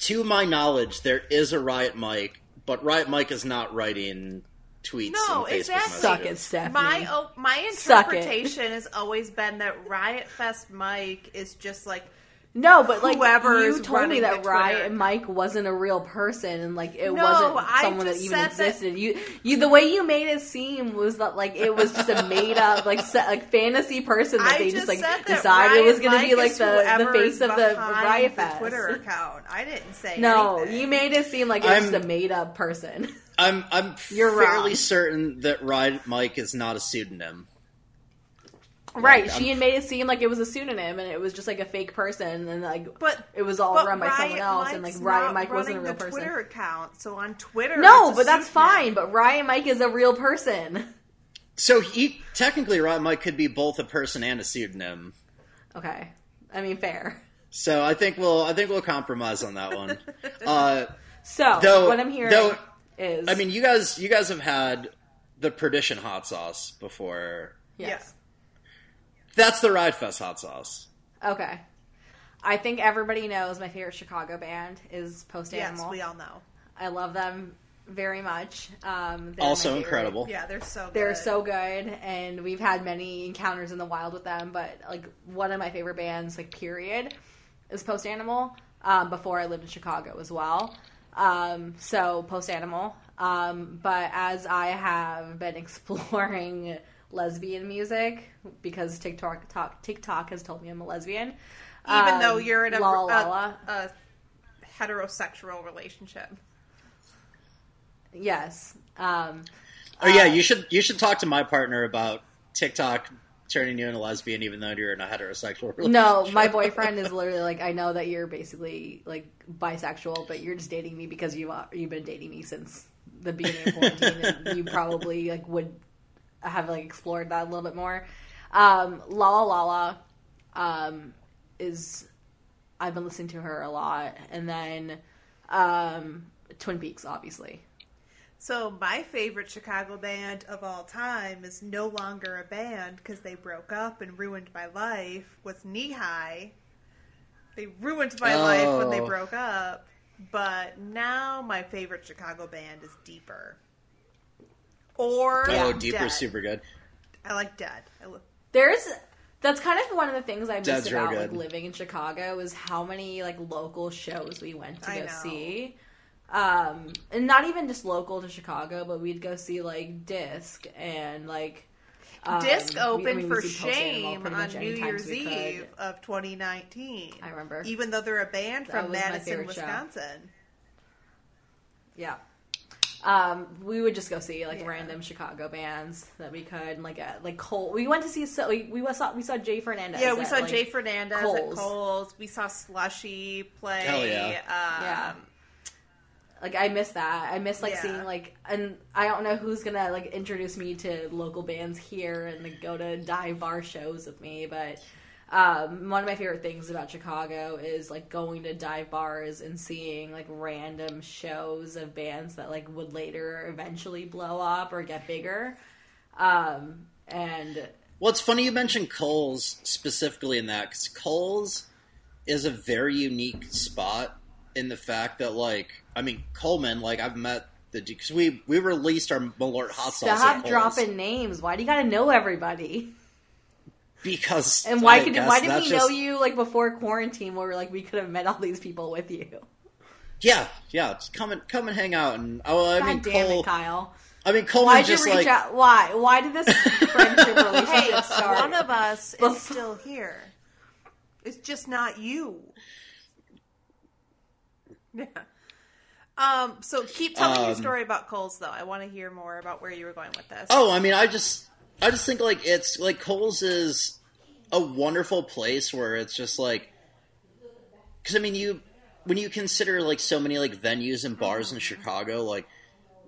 to my knowledge, there is a Riot Mike, but Riot Mike is not writing tweets No, and Facebook exactly. Suck it. Stephanie. my oh, my interpretation has always been that Riot Fest Mike is just like No, but like Whoever you is told me that Riot Twitter. Mike wasn't a real person and like it No, wasn't someone that even said that- existed. You you the way you made it seem was that like it was just a made up like se- like fantasy person that I they just just like decided Riot was going to be like the the face of the behind Riot the Fest. Twitter account. I didn't say No, anything. you made it seem like it was I'm- just a made up person. I'm I'm You're fairly wrong. certain that Riot Mike is not a pseudonym. right? Like, she I'm- had made it seem like it was a pseudonym and it was just like a fake person and like But it was all but run by Riot someone else and like Mike's Riot not Mike wasn't a running real the person. Twitter account, so on Twitter, No, it's a but that's pseudonym. fine. But Riot Mike is a real person. So he technically Riot Mike could be both a person and a pseudonym. Okay, I mean fair. So I think we'll I think we'll compromise on that one. uh, So Though- what I'm hearing though- is, I mean, you guys you guys have had the Perdition hot sauce before. yes, That's the Riot Fest hot sauce. okay. I think everybody knows my favorite Chicago band is Post Animal. Yes, Animal. we all know. I love them very much. Um, they're my Also incredible. Yeah, they're so. Good. They're so good, and we've had many encounters in the wild with them. But like one of my favorite bands, like period, is Post Animal. Um, before I lived in Chicago as well, um, so Post Animal. Um, but as I have been exploring lesbian music because TikTok talk, TikTok has told me I'm a lesbian. Even Um, though you're in a, La La a- a heterosexual relationship. Yes. Um, Oh yeah, uh, you should you should talk to my partner about TikTok turning you into a lesbian, even though you're in a heterosexual relationship. No, my boyfriend is literally like, I know that you're basically like bisexual, but you're just dating me because you are, you've been dating me since the beginning of quarantine, and you probably like would have like explored that a little bit more. Um, Lala Lala um, is I've been listening to her a lot, and then um, Twin Peaks, obviously. So my favorite Chicago band of all time is no longer a band because they broke up and ruined my life. Was Knee High? They ruined my life when they Oh. broke up. But now my favorite Chicago band is Deeper. Or Oh, Dead. Deeper's super good. I like Dead. I lo- There's that's kind of one of the things I miss That's about like living in Chicago is how many like local shows we went to I go know. see. Um, and not even just local to Chicago, but we'd go see like Disq and like um, Disq we- opened I mean, for see Post Animal shame on New Year's we could. Eve of 2019. I remember. Even though they're a band That from Madison, favorite show. Wisconsin. Yeah. Um, we would just go see like Yeah. random Chicago bands that we could, and, like uh, like Cole. We went to see so we, we saw we saw Jay Fernandez. Yeah, we at, saw like, Jay Fernandez Cole's. at Coles. We saw Slushy play. Hell yeah. Um, Yeah. Like I miss that. I miss like Yeah. seeing like and I don't know who's gonna like introduce me to local bands here and like, go to dive bar shows with me, but um, one of my favorite things about Chicago is like going to dive bars and seeing like random shows of bands that like would later eventually blow up or get bigger. Um, and Well, it's funny you mentioned Coles specifically in that because Coles is a very unique spot in the fact that, like, I mean, Coleman, like, I've met the because we we released our Malort hot sauce stop dropping names. Why do you gotta know everybody? because And why I could why did that's we just- know you like before quarantine? Where like we could have met all these people with you. Yeah, yeah, just come and come and hang out and oh, I God mean, damn Cole. it, Kyle! I mean, Coleman Why'd you just reach like out? Why? Why did this friendship relationship Hey, start? one of us is still here. It's just not you. Yeah. Um. So keep telling your Um, story about Coles, though. I want to hear more about where you were going with this. Oh, I mean, I just, I just think like it's like Cole's is a wonderful place where it's just like, because I mean, you when you consider like so many like venues and bars in Chicago, like,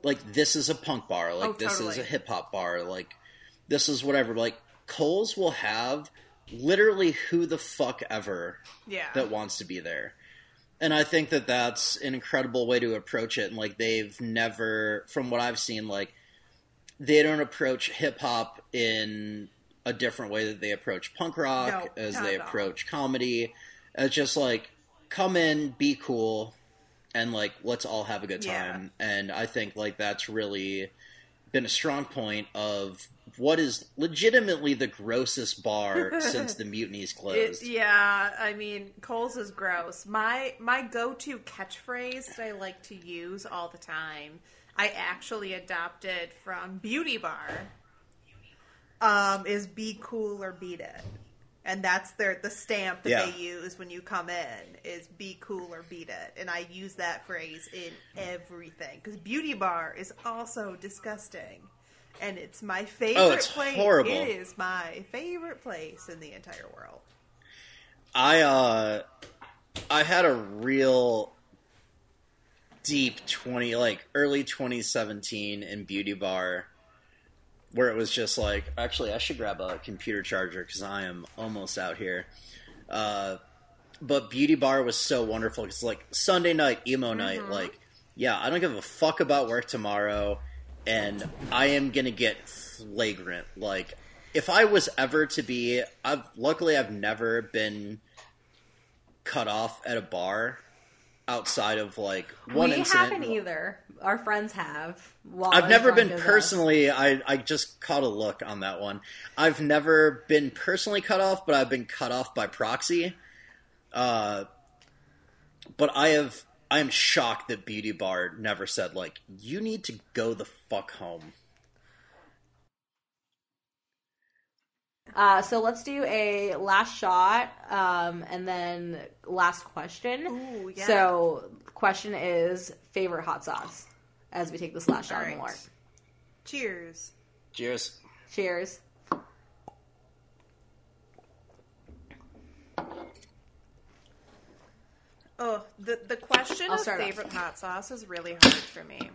like this is a punk bar, like Oh, this is a hip hop bar, like this is whatever. Like Cole's will have literally who the fuck ever yeah. that wants to be there. And I think that that's an incredible way to approach it. And like they've never, from what I've seen, like they don't approach hip hop in a different way that they approach punk rock, No, as they at all. approach comedy. It's just like come in, be cool, and like let's all have a good Yeah. time. And I think like that's really been a strong point of what is legitimately the grossest bar since the mutinies It, closed. yeah, I mean, Coles is gross. My my go to catchphrase that I like to use all the time, I actually adopted from Beauty Bar. Um, is be cool or beat it, and that's their the stamp that Yeah. they use when you come in is be cool or beat it, and I use that phrase in everything because Beauty Bar is also disgusting. And it's my favorite Oh, it's place. horrible. It is my favorite place in the entire world. I uh I had a real deep 20 like early 2017 in beauty bar where it was just like actually I should grab a computer charger cuz I am almost out here. Uh but beauty bar was so wonderful cuz like Sunday night emo night like yeah, I don't give a fuck about work tomorrow and I am going to get flagrant like if I was ever to be I've luckily I've never been cut off at a bar outside of like one we incident. haven't either. Our friends have. I've never been personally. I I just caught a look on that one. I've never been personally cut off, but I've been cut off by proxy. Uh, but I have. I am shocked that Beauty Bar never said like you need to go the fuck home. Uh, so let's do a last shot, um, and then last question. Ooh, yeah. So, question is favorite hot sauce as we take this last shot All of more. right. Cheers. Cheers. Cheers. Oh, the the question I'll of start off. favorite hot sauce is really hard for me.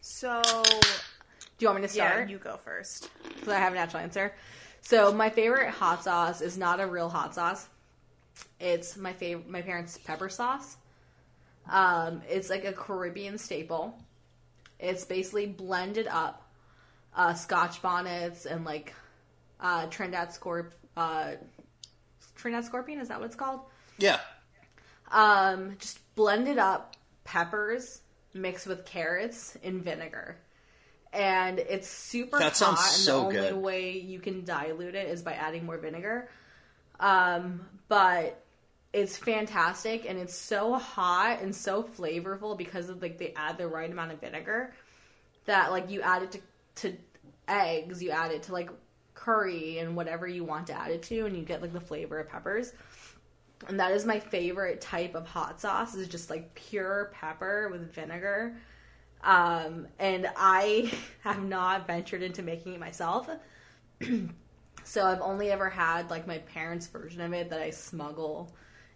So Do you want me to yeah, start? you go first. because I have a natural answer. So my favorite hot sauce is not a real hot sauce. It's my favorite, my parents' pepper sauce. Um, it's like a Caribbean staple. It's basically blended up uh, Scotch bonnets and like uh, Trinidad Scorp, uh, Trinidad Scorpion. Is that what it's called? Yeah. Um, just blended up peppers mixed with carrots in vinegar. And it's super That sounds hot, and so the only good. way you can dilute it is by adding more vinegar. Um, but it's fantastic and it's so hot and so flavorful because of like they add the right amount of vinegar that like you add it to, to eggs, you add it to like curry and whatever you want to add it to, and you get like the flavor of peppers. And that is my favorite type of hot sauce is just like pure pepper with vinegar. Um, and I have not ventured into making it myself. so I've only ever had like my parents' version of it that I smuggle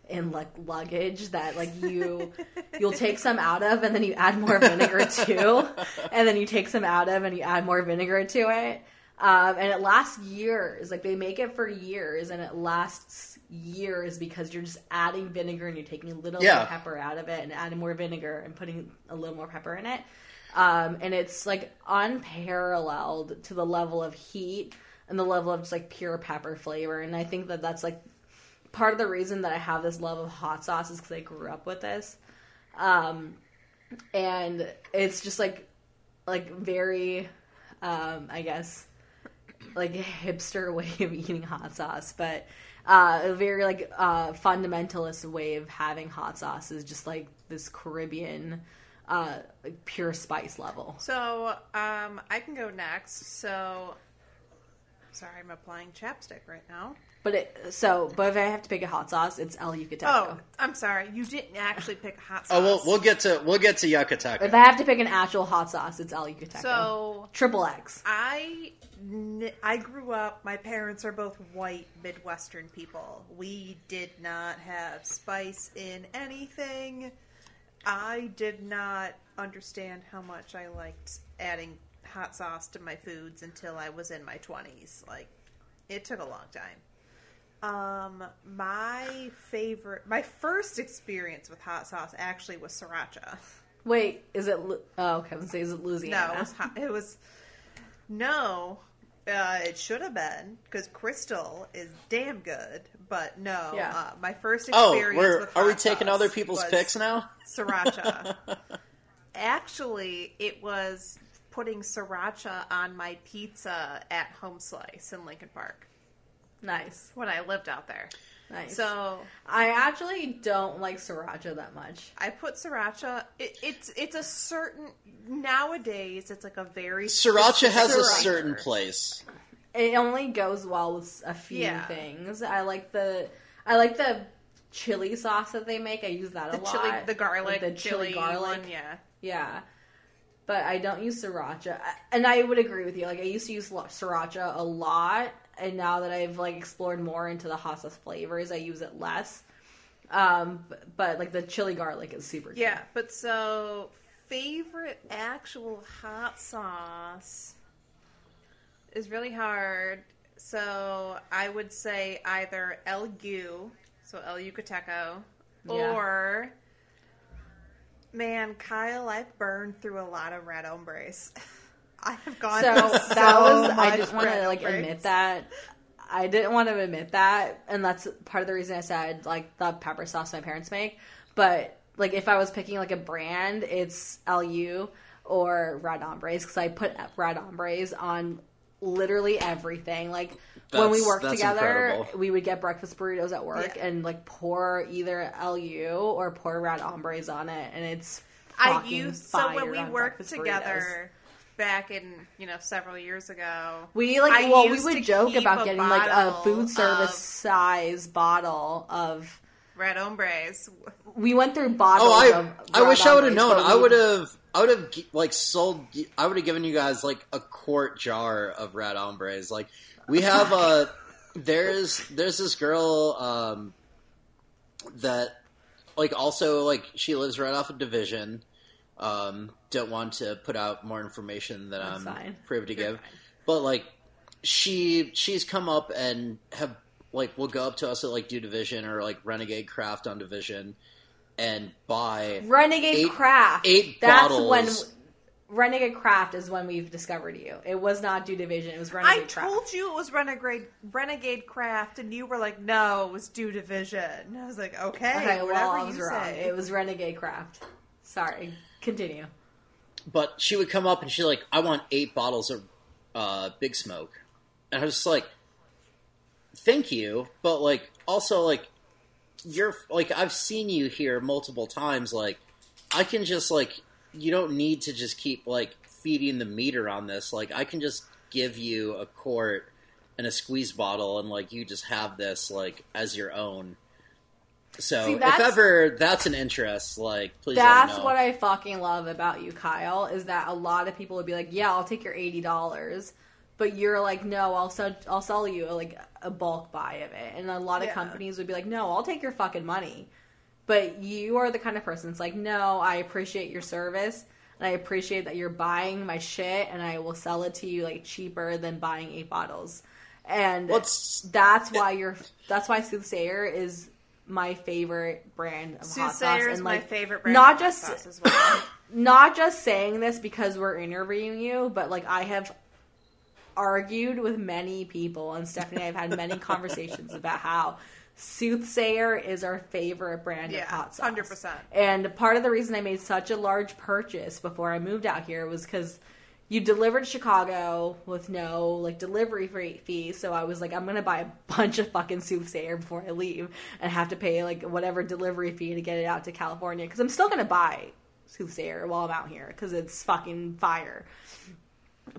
in like luggage that like you you'll take some out of and then you add more vinegar to. And then you take some out of and you add more vinegar to it. Um, and it lasts years. Like they make it for years and it lasts years because you're just adding vinegar and you're taking a little bit Yeah. of pepper out of it and adding more vinegar and putting a little more pepper in it um, and it's like unparalleled to the level of heat and the level of just like pure pepper flavor and i think that that's like part of the reason that I have this love of hot sauce is because I grew up with this. Um, and it's just like, like very, um, I guess, like a hipster way of eating hot sauce, but uh, a very like uh, fundamentalist way of having hot sauce is just like this Caribbean, uh, pure spice level. So um, I can go next. So sorry, I'm applying chapstick right now. But it so, but if I have to pick a hot sauce, it's El Yucateco. Oh, I'm sorry. You didn't actually pick a hot sauce. Oh, we'll we'll get to we'll get to Yucatec. If I have to pick an actual hot sauce, it's El Yucateco. So triple X. I I grew up. My parents are both white Midwestern people. We did not have spice in anything. I did not understand how much I liked adding hot sauce to my foods until I was in my twenties. Like it took a long time. Um, my favorite, my first experience with hot sauce actually was sriracha. Wait, is it? Oh, okay. I was say, is it Louisiana? No, it was, hot, it was no. Uh, it should have been because Crystal is damn good, but no. Yeah. Uh, my first Oh, experience. we're with are we hot taking other people's was picks now? Sriracha. Actually, it was putting sriracha on my pizza at Home Slice in Lincoln Park nice, when I lived out there. nice. So I actually don't like sriracha that much. I put sriracha. It, it's it's a certain nowadays. It's like a very Sriracha has a certain place. It only goes well with a few Yeah. things. I like the I like the chili sauce that they make. I use that the a lot. chili, the garlic, Like the chili, garlic. one. Yeah, Yeah. But I don't use sriracha. And I would agree with you. Like I used to use sriracha a lot, and now that I've like explored more into the hot sauce flavors, I use it less. Um, but, but like the chili garlic is super good. yeah. But so favorite actual hot sauce is really hard. So I would say either El Gu, so El Yucateco, Yeah. or man, Kyle, I've burned through a lot of red hombres. I have gone So through that so was I just want to like hombres. admit that. I didn't want to admit that, and that's part of the reason I said like the pepper sauce my parents make. But like if I was picking like a brand, it's LU or Red Hombres because I put Red Hombres on literally everything. Like when we worked together, incredible. we would get breakfast burritos at work Yeah. and like pour either LU or pour Red Hombres on it, and it's I fucking used so when we worked breakfast together. back in you know several years ago. We like I well, we would joke about getting like a food service of- size bottle of. Red Hombres. We went through bottles. Oh, I of I wish Red I would have known. I would have I would have like sold. I would have given you guys like a quart jar of red hombres. Like we have a there's there's this girl um, that like also like she lives right off of Division. Um, don't want to put out more information than That's I'm fine. privy to You're give, fine. but like she she's come up and have like will go up to us at like do Division or like Renegade Craft on Division and buy Renegade eight- Craft. eight That's bottles. When Renegade Craft is when we've discovered you. It was not Do Division. It was Renegade I Craft. I told you it was Renegade Renegade Craft, and you were like, "No, it was Do Division." And I was like, "Okay, Okay, whatever well, I was you wrong. say." It was Renegade Craft. Sorry. Continue. but she would come up and she's like, "I want eight bottles of uh, Big Smoke," and I was just like, "Thank you," but like also like you're like I've seen you here multiple times. Like I can just like you don't need to just keep like feeding the meter on this. Like I can just give you a quart and a squeeze bottle, and like you just have this like as your own. So See, if ever that's an interest, like please. That's let me know. what I fucking love about you, Kyle, is that a lot of people would be like, "Yeah, I'll take your eighty dollars," but you're like, "No, I'll sell, I'll sell you like a bulk buy of it." And a lot of Yeah. companies would be like, "No, I'll take your fucking money," but you are the kind of person that's like, "No, I appreciate your service." And I appreciate that you're buying my shit, and I will sell it to you like cheaper than buying eight bottles. And What's- that's why you're. That's why Soothsayer is my favorite brand of hot sauce. Soothsayer is and, my like, favorite brand. Not of hot just sauce as well. not just saying this because we're interviewing you, but like I have argued with many people, and Stephanie I have had many conversations about how Soothsayer is our favorite brand Yeah, of hot sauce. 100%. And part of the reason I made such a large purchase before I moved out here was because you delivered Chicago with no like delivery fee- fee. So I was like, I'm gonna buy a bunch of fucking Soothsayer before I leave and have to pay like whatever delivery fee to get it out to California because I'm still gonna buy Soothsayer while I'm out here because it's fucking fire.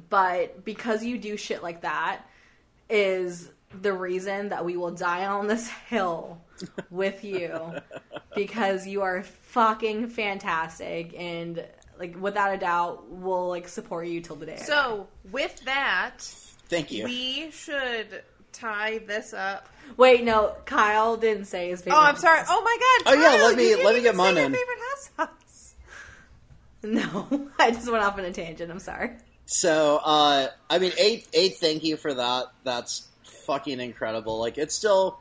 But because you do shit like that, is the reason that we will die on this hill with you because you are fucking fantastic and like without a doubt we'll like support you till the day. So with that, Thank you. we should tie this up. wait, no, Kyle didn't say his favorite. Oh, I'm sorry. sauce. Oh my god. Oh, yeah, let me- let me get mine in. Favorite hot sauce. No, I just went off on a tangent. I'm sorry. So, uh, I mean, eight, eight. Thank you for that. That's fucking incredible. Like, it's still,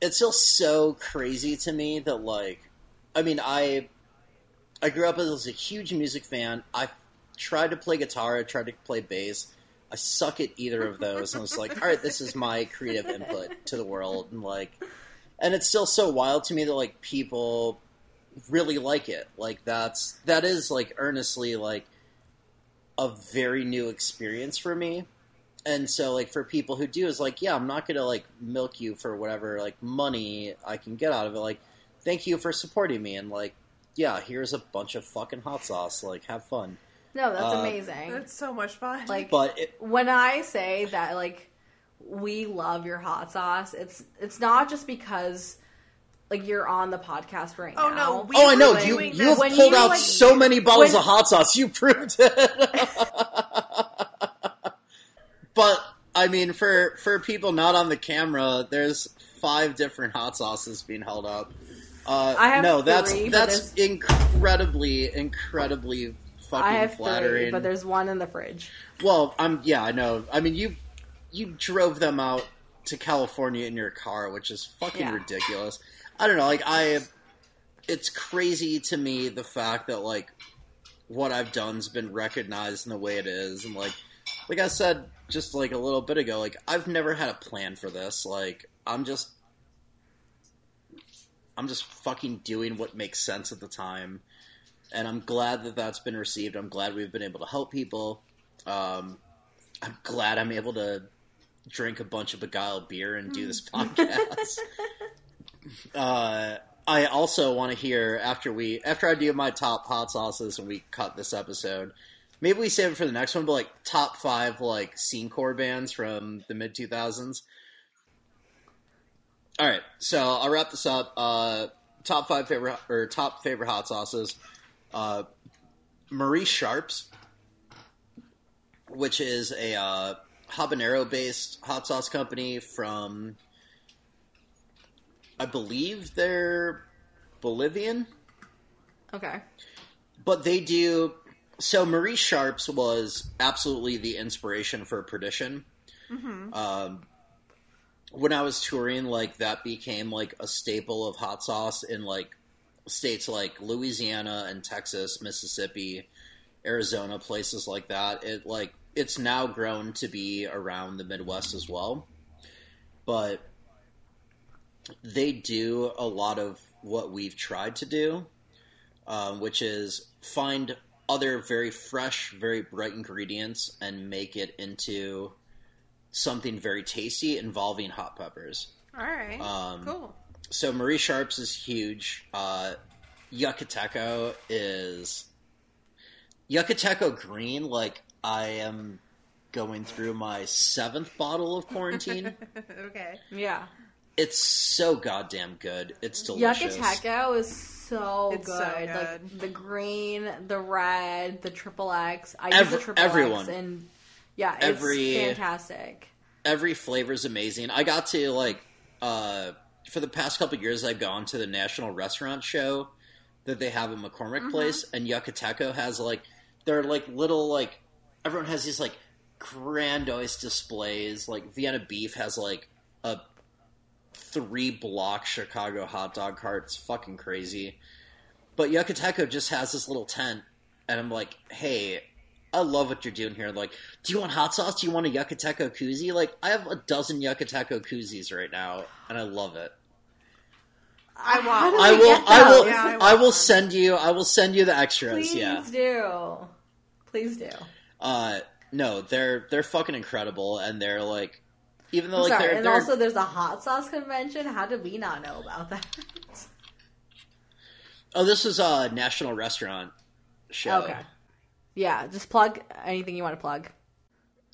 it's still so crazy to me that, like, I mean, I, I grew up as a huge music fan. I tried to play guitar. I tried to play bass. I suck at either of those, and I was like, all right, this is my creative input to the world, and like, and it's still so wild to me that like people really like it. Like that's that is like earnestly like a very new experience for me. And so like for people who do is like, yeah, I'm not gonna like milk you for whatever like money I can get out of it. Like, thank you for supporting me and like yeah, here's a bunch of fucking hot sauce. Like, have fun. No, that's Uh, amazing. That's so much fun. Like But it, when I say that like we love your hot sauce, it's it's not just because like you're on the podcast right Oh, now. no, we- oh, I know you. doing You this- have when pulled you, out like- so many bottles when- of hot sauce. You proved it. but I mean, for for people not on the camera, there's five different hot sauces being held up. Uh, I have no, that's three, that's incredibly, incredibly fucking I have flattering. three, but there's one in the fridge. Well, I'm yeah, I know. I mean, you you drove them out to California in your car, which is fucking Yeah. ridiculous. I don't know, like I it's crazy to me the fact that like what I've done's been recognized in the way it is and like like I said just like a little bit ago, like I've never had a plan for this. Like I'm just I'm just fucking doing what makes sense at the time. And I'm glad that that's been received. I'm glad we've been able to help people. Um, I'm glad I'm able to drink a bunch of Begyle beer and do this podcast. uh, I also want to hear after we after I do my top hot sauces and we cut this episode. Maybe we save it for the next one. But like top five like scene core bands from the mid two thousands. All right, so I'll wrap this up. Uh, top five favorite or top favorite hot sauces. Uh, Marie Sharps, which is a uh, habanero based hot sauce company from, I believe they're Bolivian, Okay. but they do. So Marie Sharps was absolutely the inspiration for Perdition. Um, when I was touring, like that became like a staple of hot sauce in like states like Louisiana and Texas, Mississippi, Arizona, places like that. It like it's now grown to be around the Midwest as well. But they do a lot of what we've tried to do, um, which is find other very fresh, very bright ingredients and make it into something very tasty involving hot peppers. All right. Um, cool. So Marie Sharps is huge. Uh, Yucateco is Yucateco Green. Like I am going through my seventh bottle of quarantine. okay. Yeah. It's so goddamn good. It's delicious. Yucateco is so It's good. so Like the green, the red, the triple X. I use Every- the triple everyone. X and yeah, it's Every- fantastic. Every flavor is amazing. I got to like uh, for the past couple years. I've gone to the National Restaurant Show that they have in McCormick Mm-hmm. Place, and Yucateco has like they're like little like everyone has these like grandiose displays. Like Vienna Beef has like a three block Chicago hot dog cart. It's fucking crazy. But Yucateco just has this little tent, and I'm like, hey, I love what you're doing here. Like, do you want hot sauce? Do you want a Yucateco koozie? Like, I have a dozen Yucateco koozies right now, and I love it. I How want. I will. I will. Yeah, I I, will one. send you. I will send you the extras. Please Yeah. do. Please do. Uh, no, they're they're fucking incredible, and they're like, even though I'm like sorry. they're, and they're also, there's a hot sauce convention. How did we not know about that? oh, this is a national restaurant show. okay. Yeah, just plug anything you want to plug.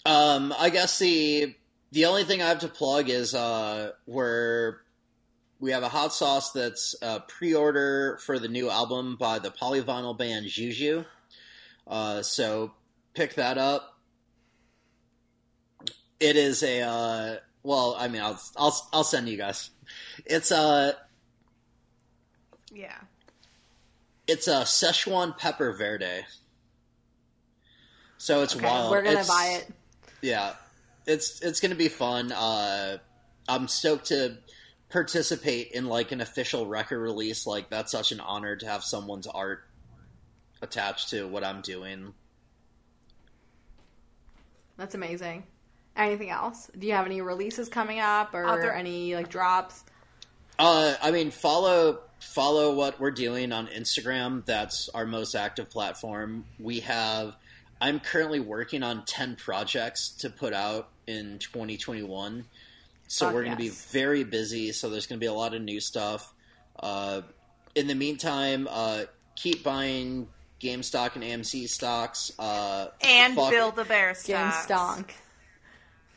Um, I guess the the only thing I have to plug is uh, we're we have a hot sauce that's a pre-order for the new album by the polyvinyl band Juju. Uh, so pick that up. It is a uh, well, I mean, I'll I'll I'll send you guys. It's a Yeah. it's a Szechuan pepper verde. So it's Okay, wild. we're gonna It's- buy it. yeah, it's it's gonna be fun. Uh, I'm stoked to participate in like an official record release. Like that's such an honor to have someone's art attached to what I'm doing. That's amazing. Anything else? Do you have any releases coming up or Other- any like drops? Uh, I mean, follow follow what we're doing on Instagram. That's our most active platform. We have. I'm currently working on ten projects to put out in 2021. So Fuck we're going to yes. be very busy. So there's going to be a lot of new stuff. Uh, in the meantime, uh, keep buying GameStop and AMC stocks. Uh, And fuck- Bill the Bear Jim stocks. Stonk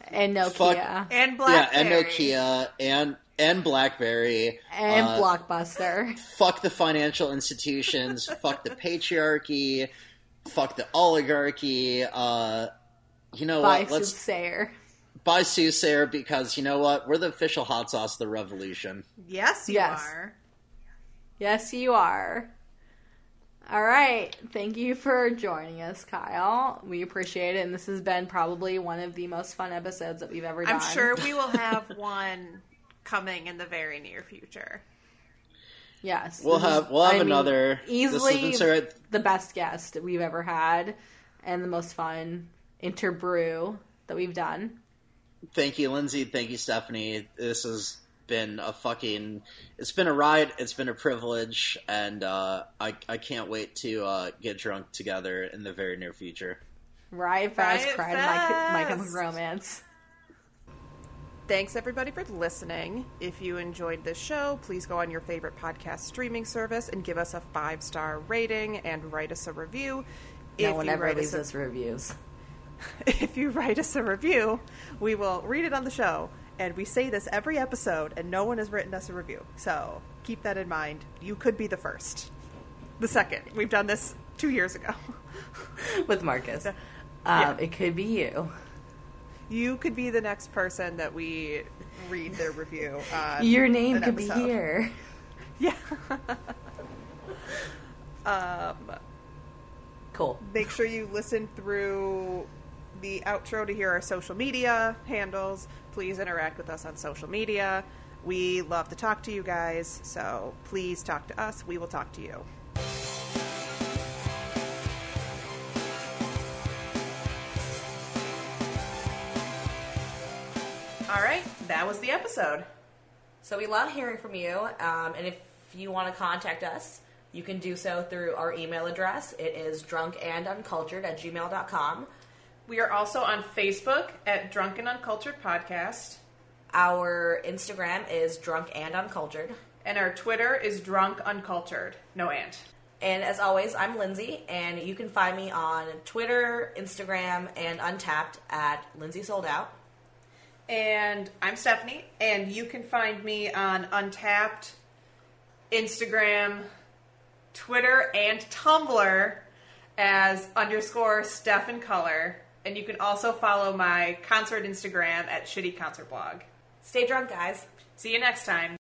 and Nokia Fuck. And yeah, Blackberry. and Nokia and and BlackBerry and Uh, Blockbuster. fuck the financial institutions, fuck the patriarchy, fuck the oligarchy. Uh, you know by what? Let's Soothsayer. buy Soothsayer because you know what? We're the official hot sauce of the revolution. Yes, you Yes. are. Yes, you are. All right. Thank you for joining us, Kyle. We appreciate it. And this has been probably one of the most fun episodes that we've ever done. I'm sure we will have one coming in the very near future. Yes. We'll have we'll have I mean, another. Easily This has been so- the best guest we've ever had and the most fun interbrew that we've done. Thank you, Lindsay. Thank you, Stephanie. This has been a fucking. It's been a ride. It's been a privilege, and uh, I I can't wait to uh, get drunk together in the very near future. Riot Fest, Riot cried my, my chemical romance. Thanks everybody for listening. If you enjoyed this show, please go on your favorite podcast streaming service and give us a five star rating and write us a review. if no one you ever write leaves a, us reviews. if you write us a review, we will read it on the show. And we say this every episode, and no one has written us a review. So keep that in mind. You could be the first. The second. We've done this two years ago. with Marcus. Um, Yeah. It could be you. You could be the next person that we read their review. Your name could be here. Yeah. um, Cool. make sure you listen through the outro to hear our social media handles. Please interact with us on social media. We love to talk to you guys, so please talk to us. We will talk to you. All right, that was the episode. So we love hearing from you, um, and if you want to contact us, you can do so through our email address. It is drunkanduncultured at gmail.com. We are also on Facebook at Drunken Uncultured Podcast, Our Instagram is drunk and uncultured. and our Twitter is Drunk Uncultured. No and. And as always, I'm Lindsay, and you can find me on Twitter, Instagram, and Untappd at Lindsay Sold Out. And I'm Stephanie, and you can find me on Untappd, Instagram, Twitter, and Tumblr as underscore Steph Color. And you can also follow my concert Instagram at Shitty Concert Blog. Stay drunk, guys. See you next time.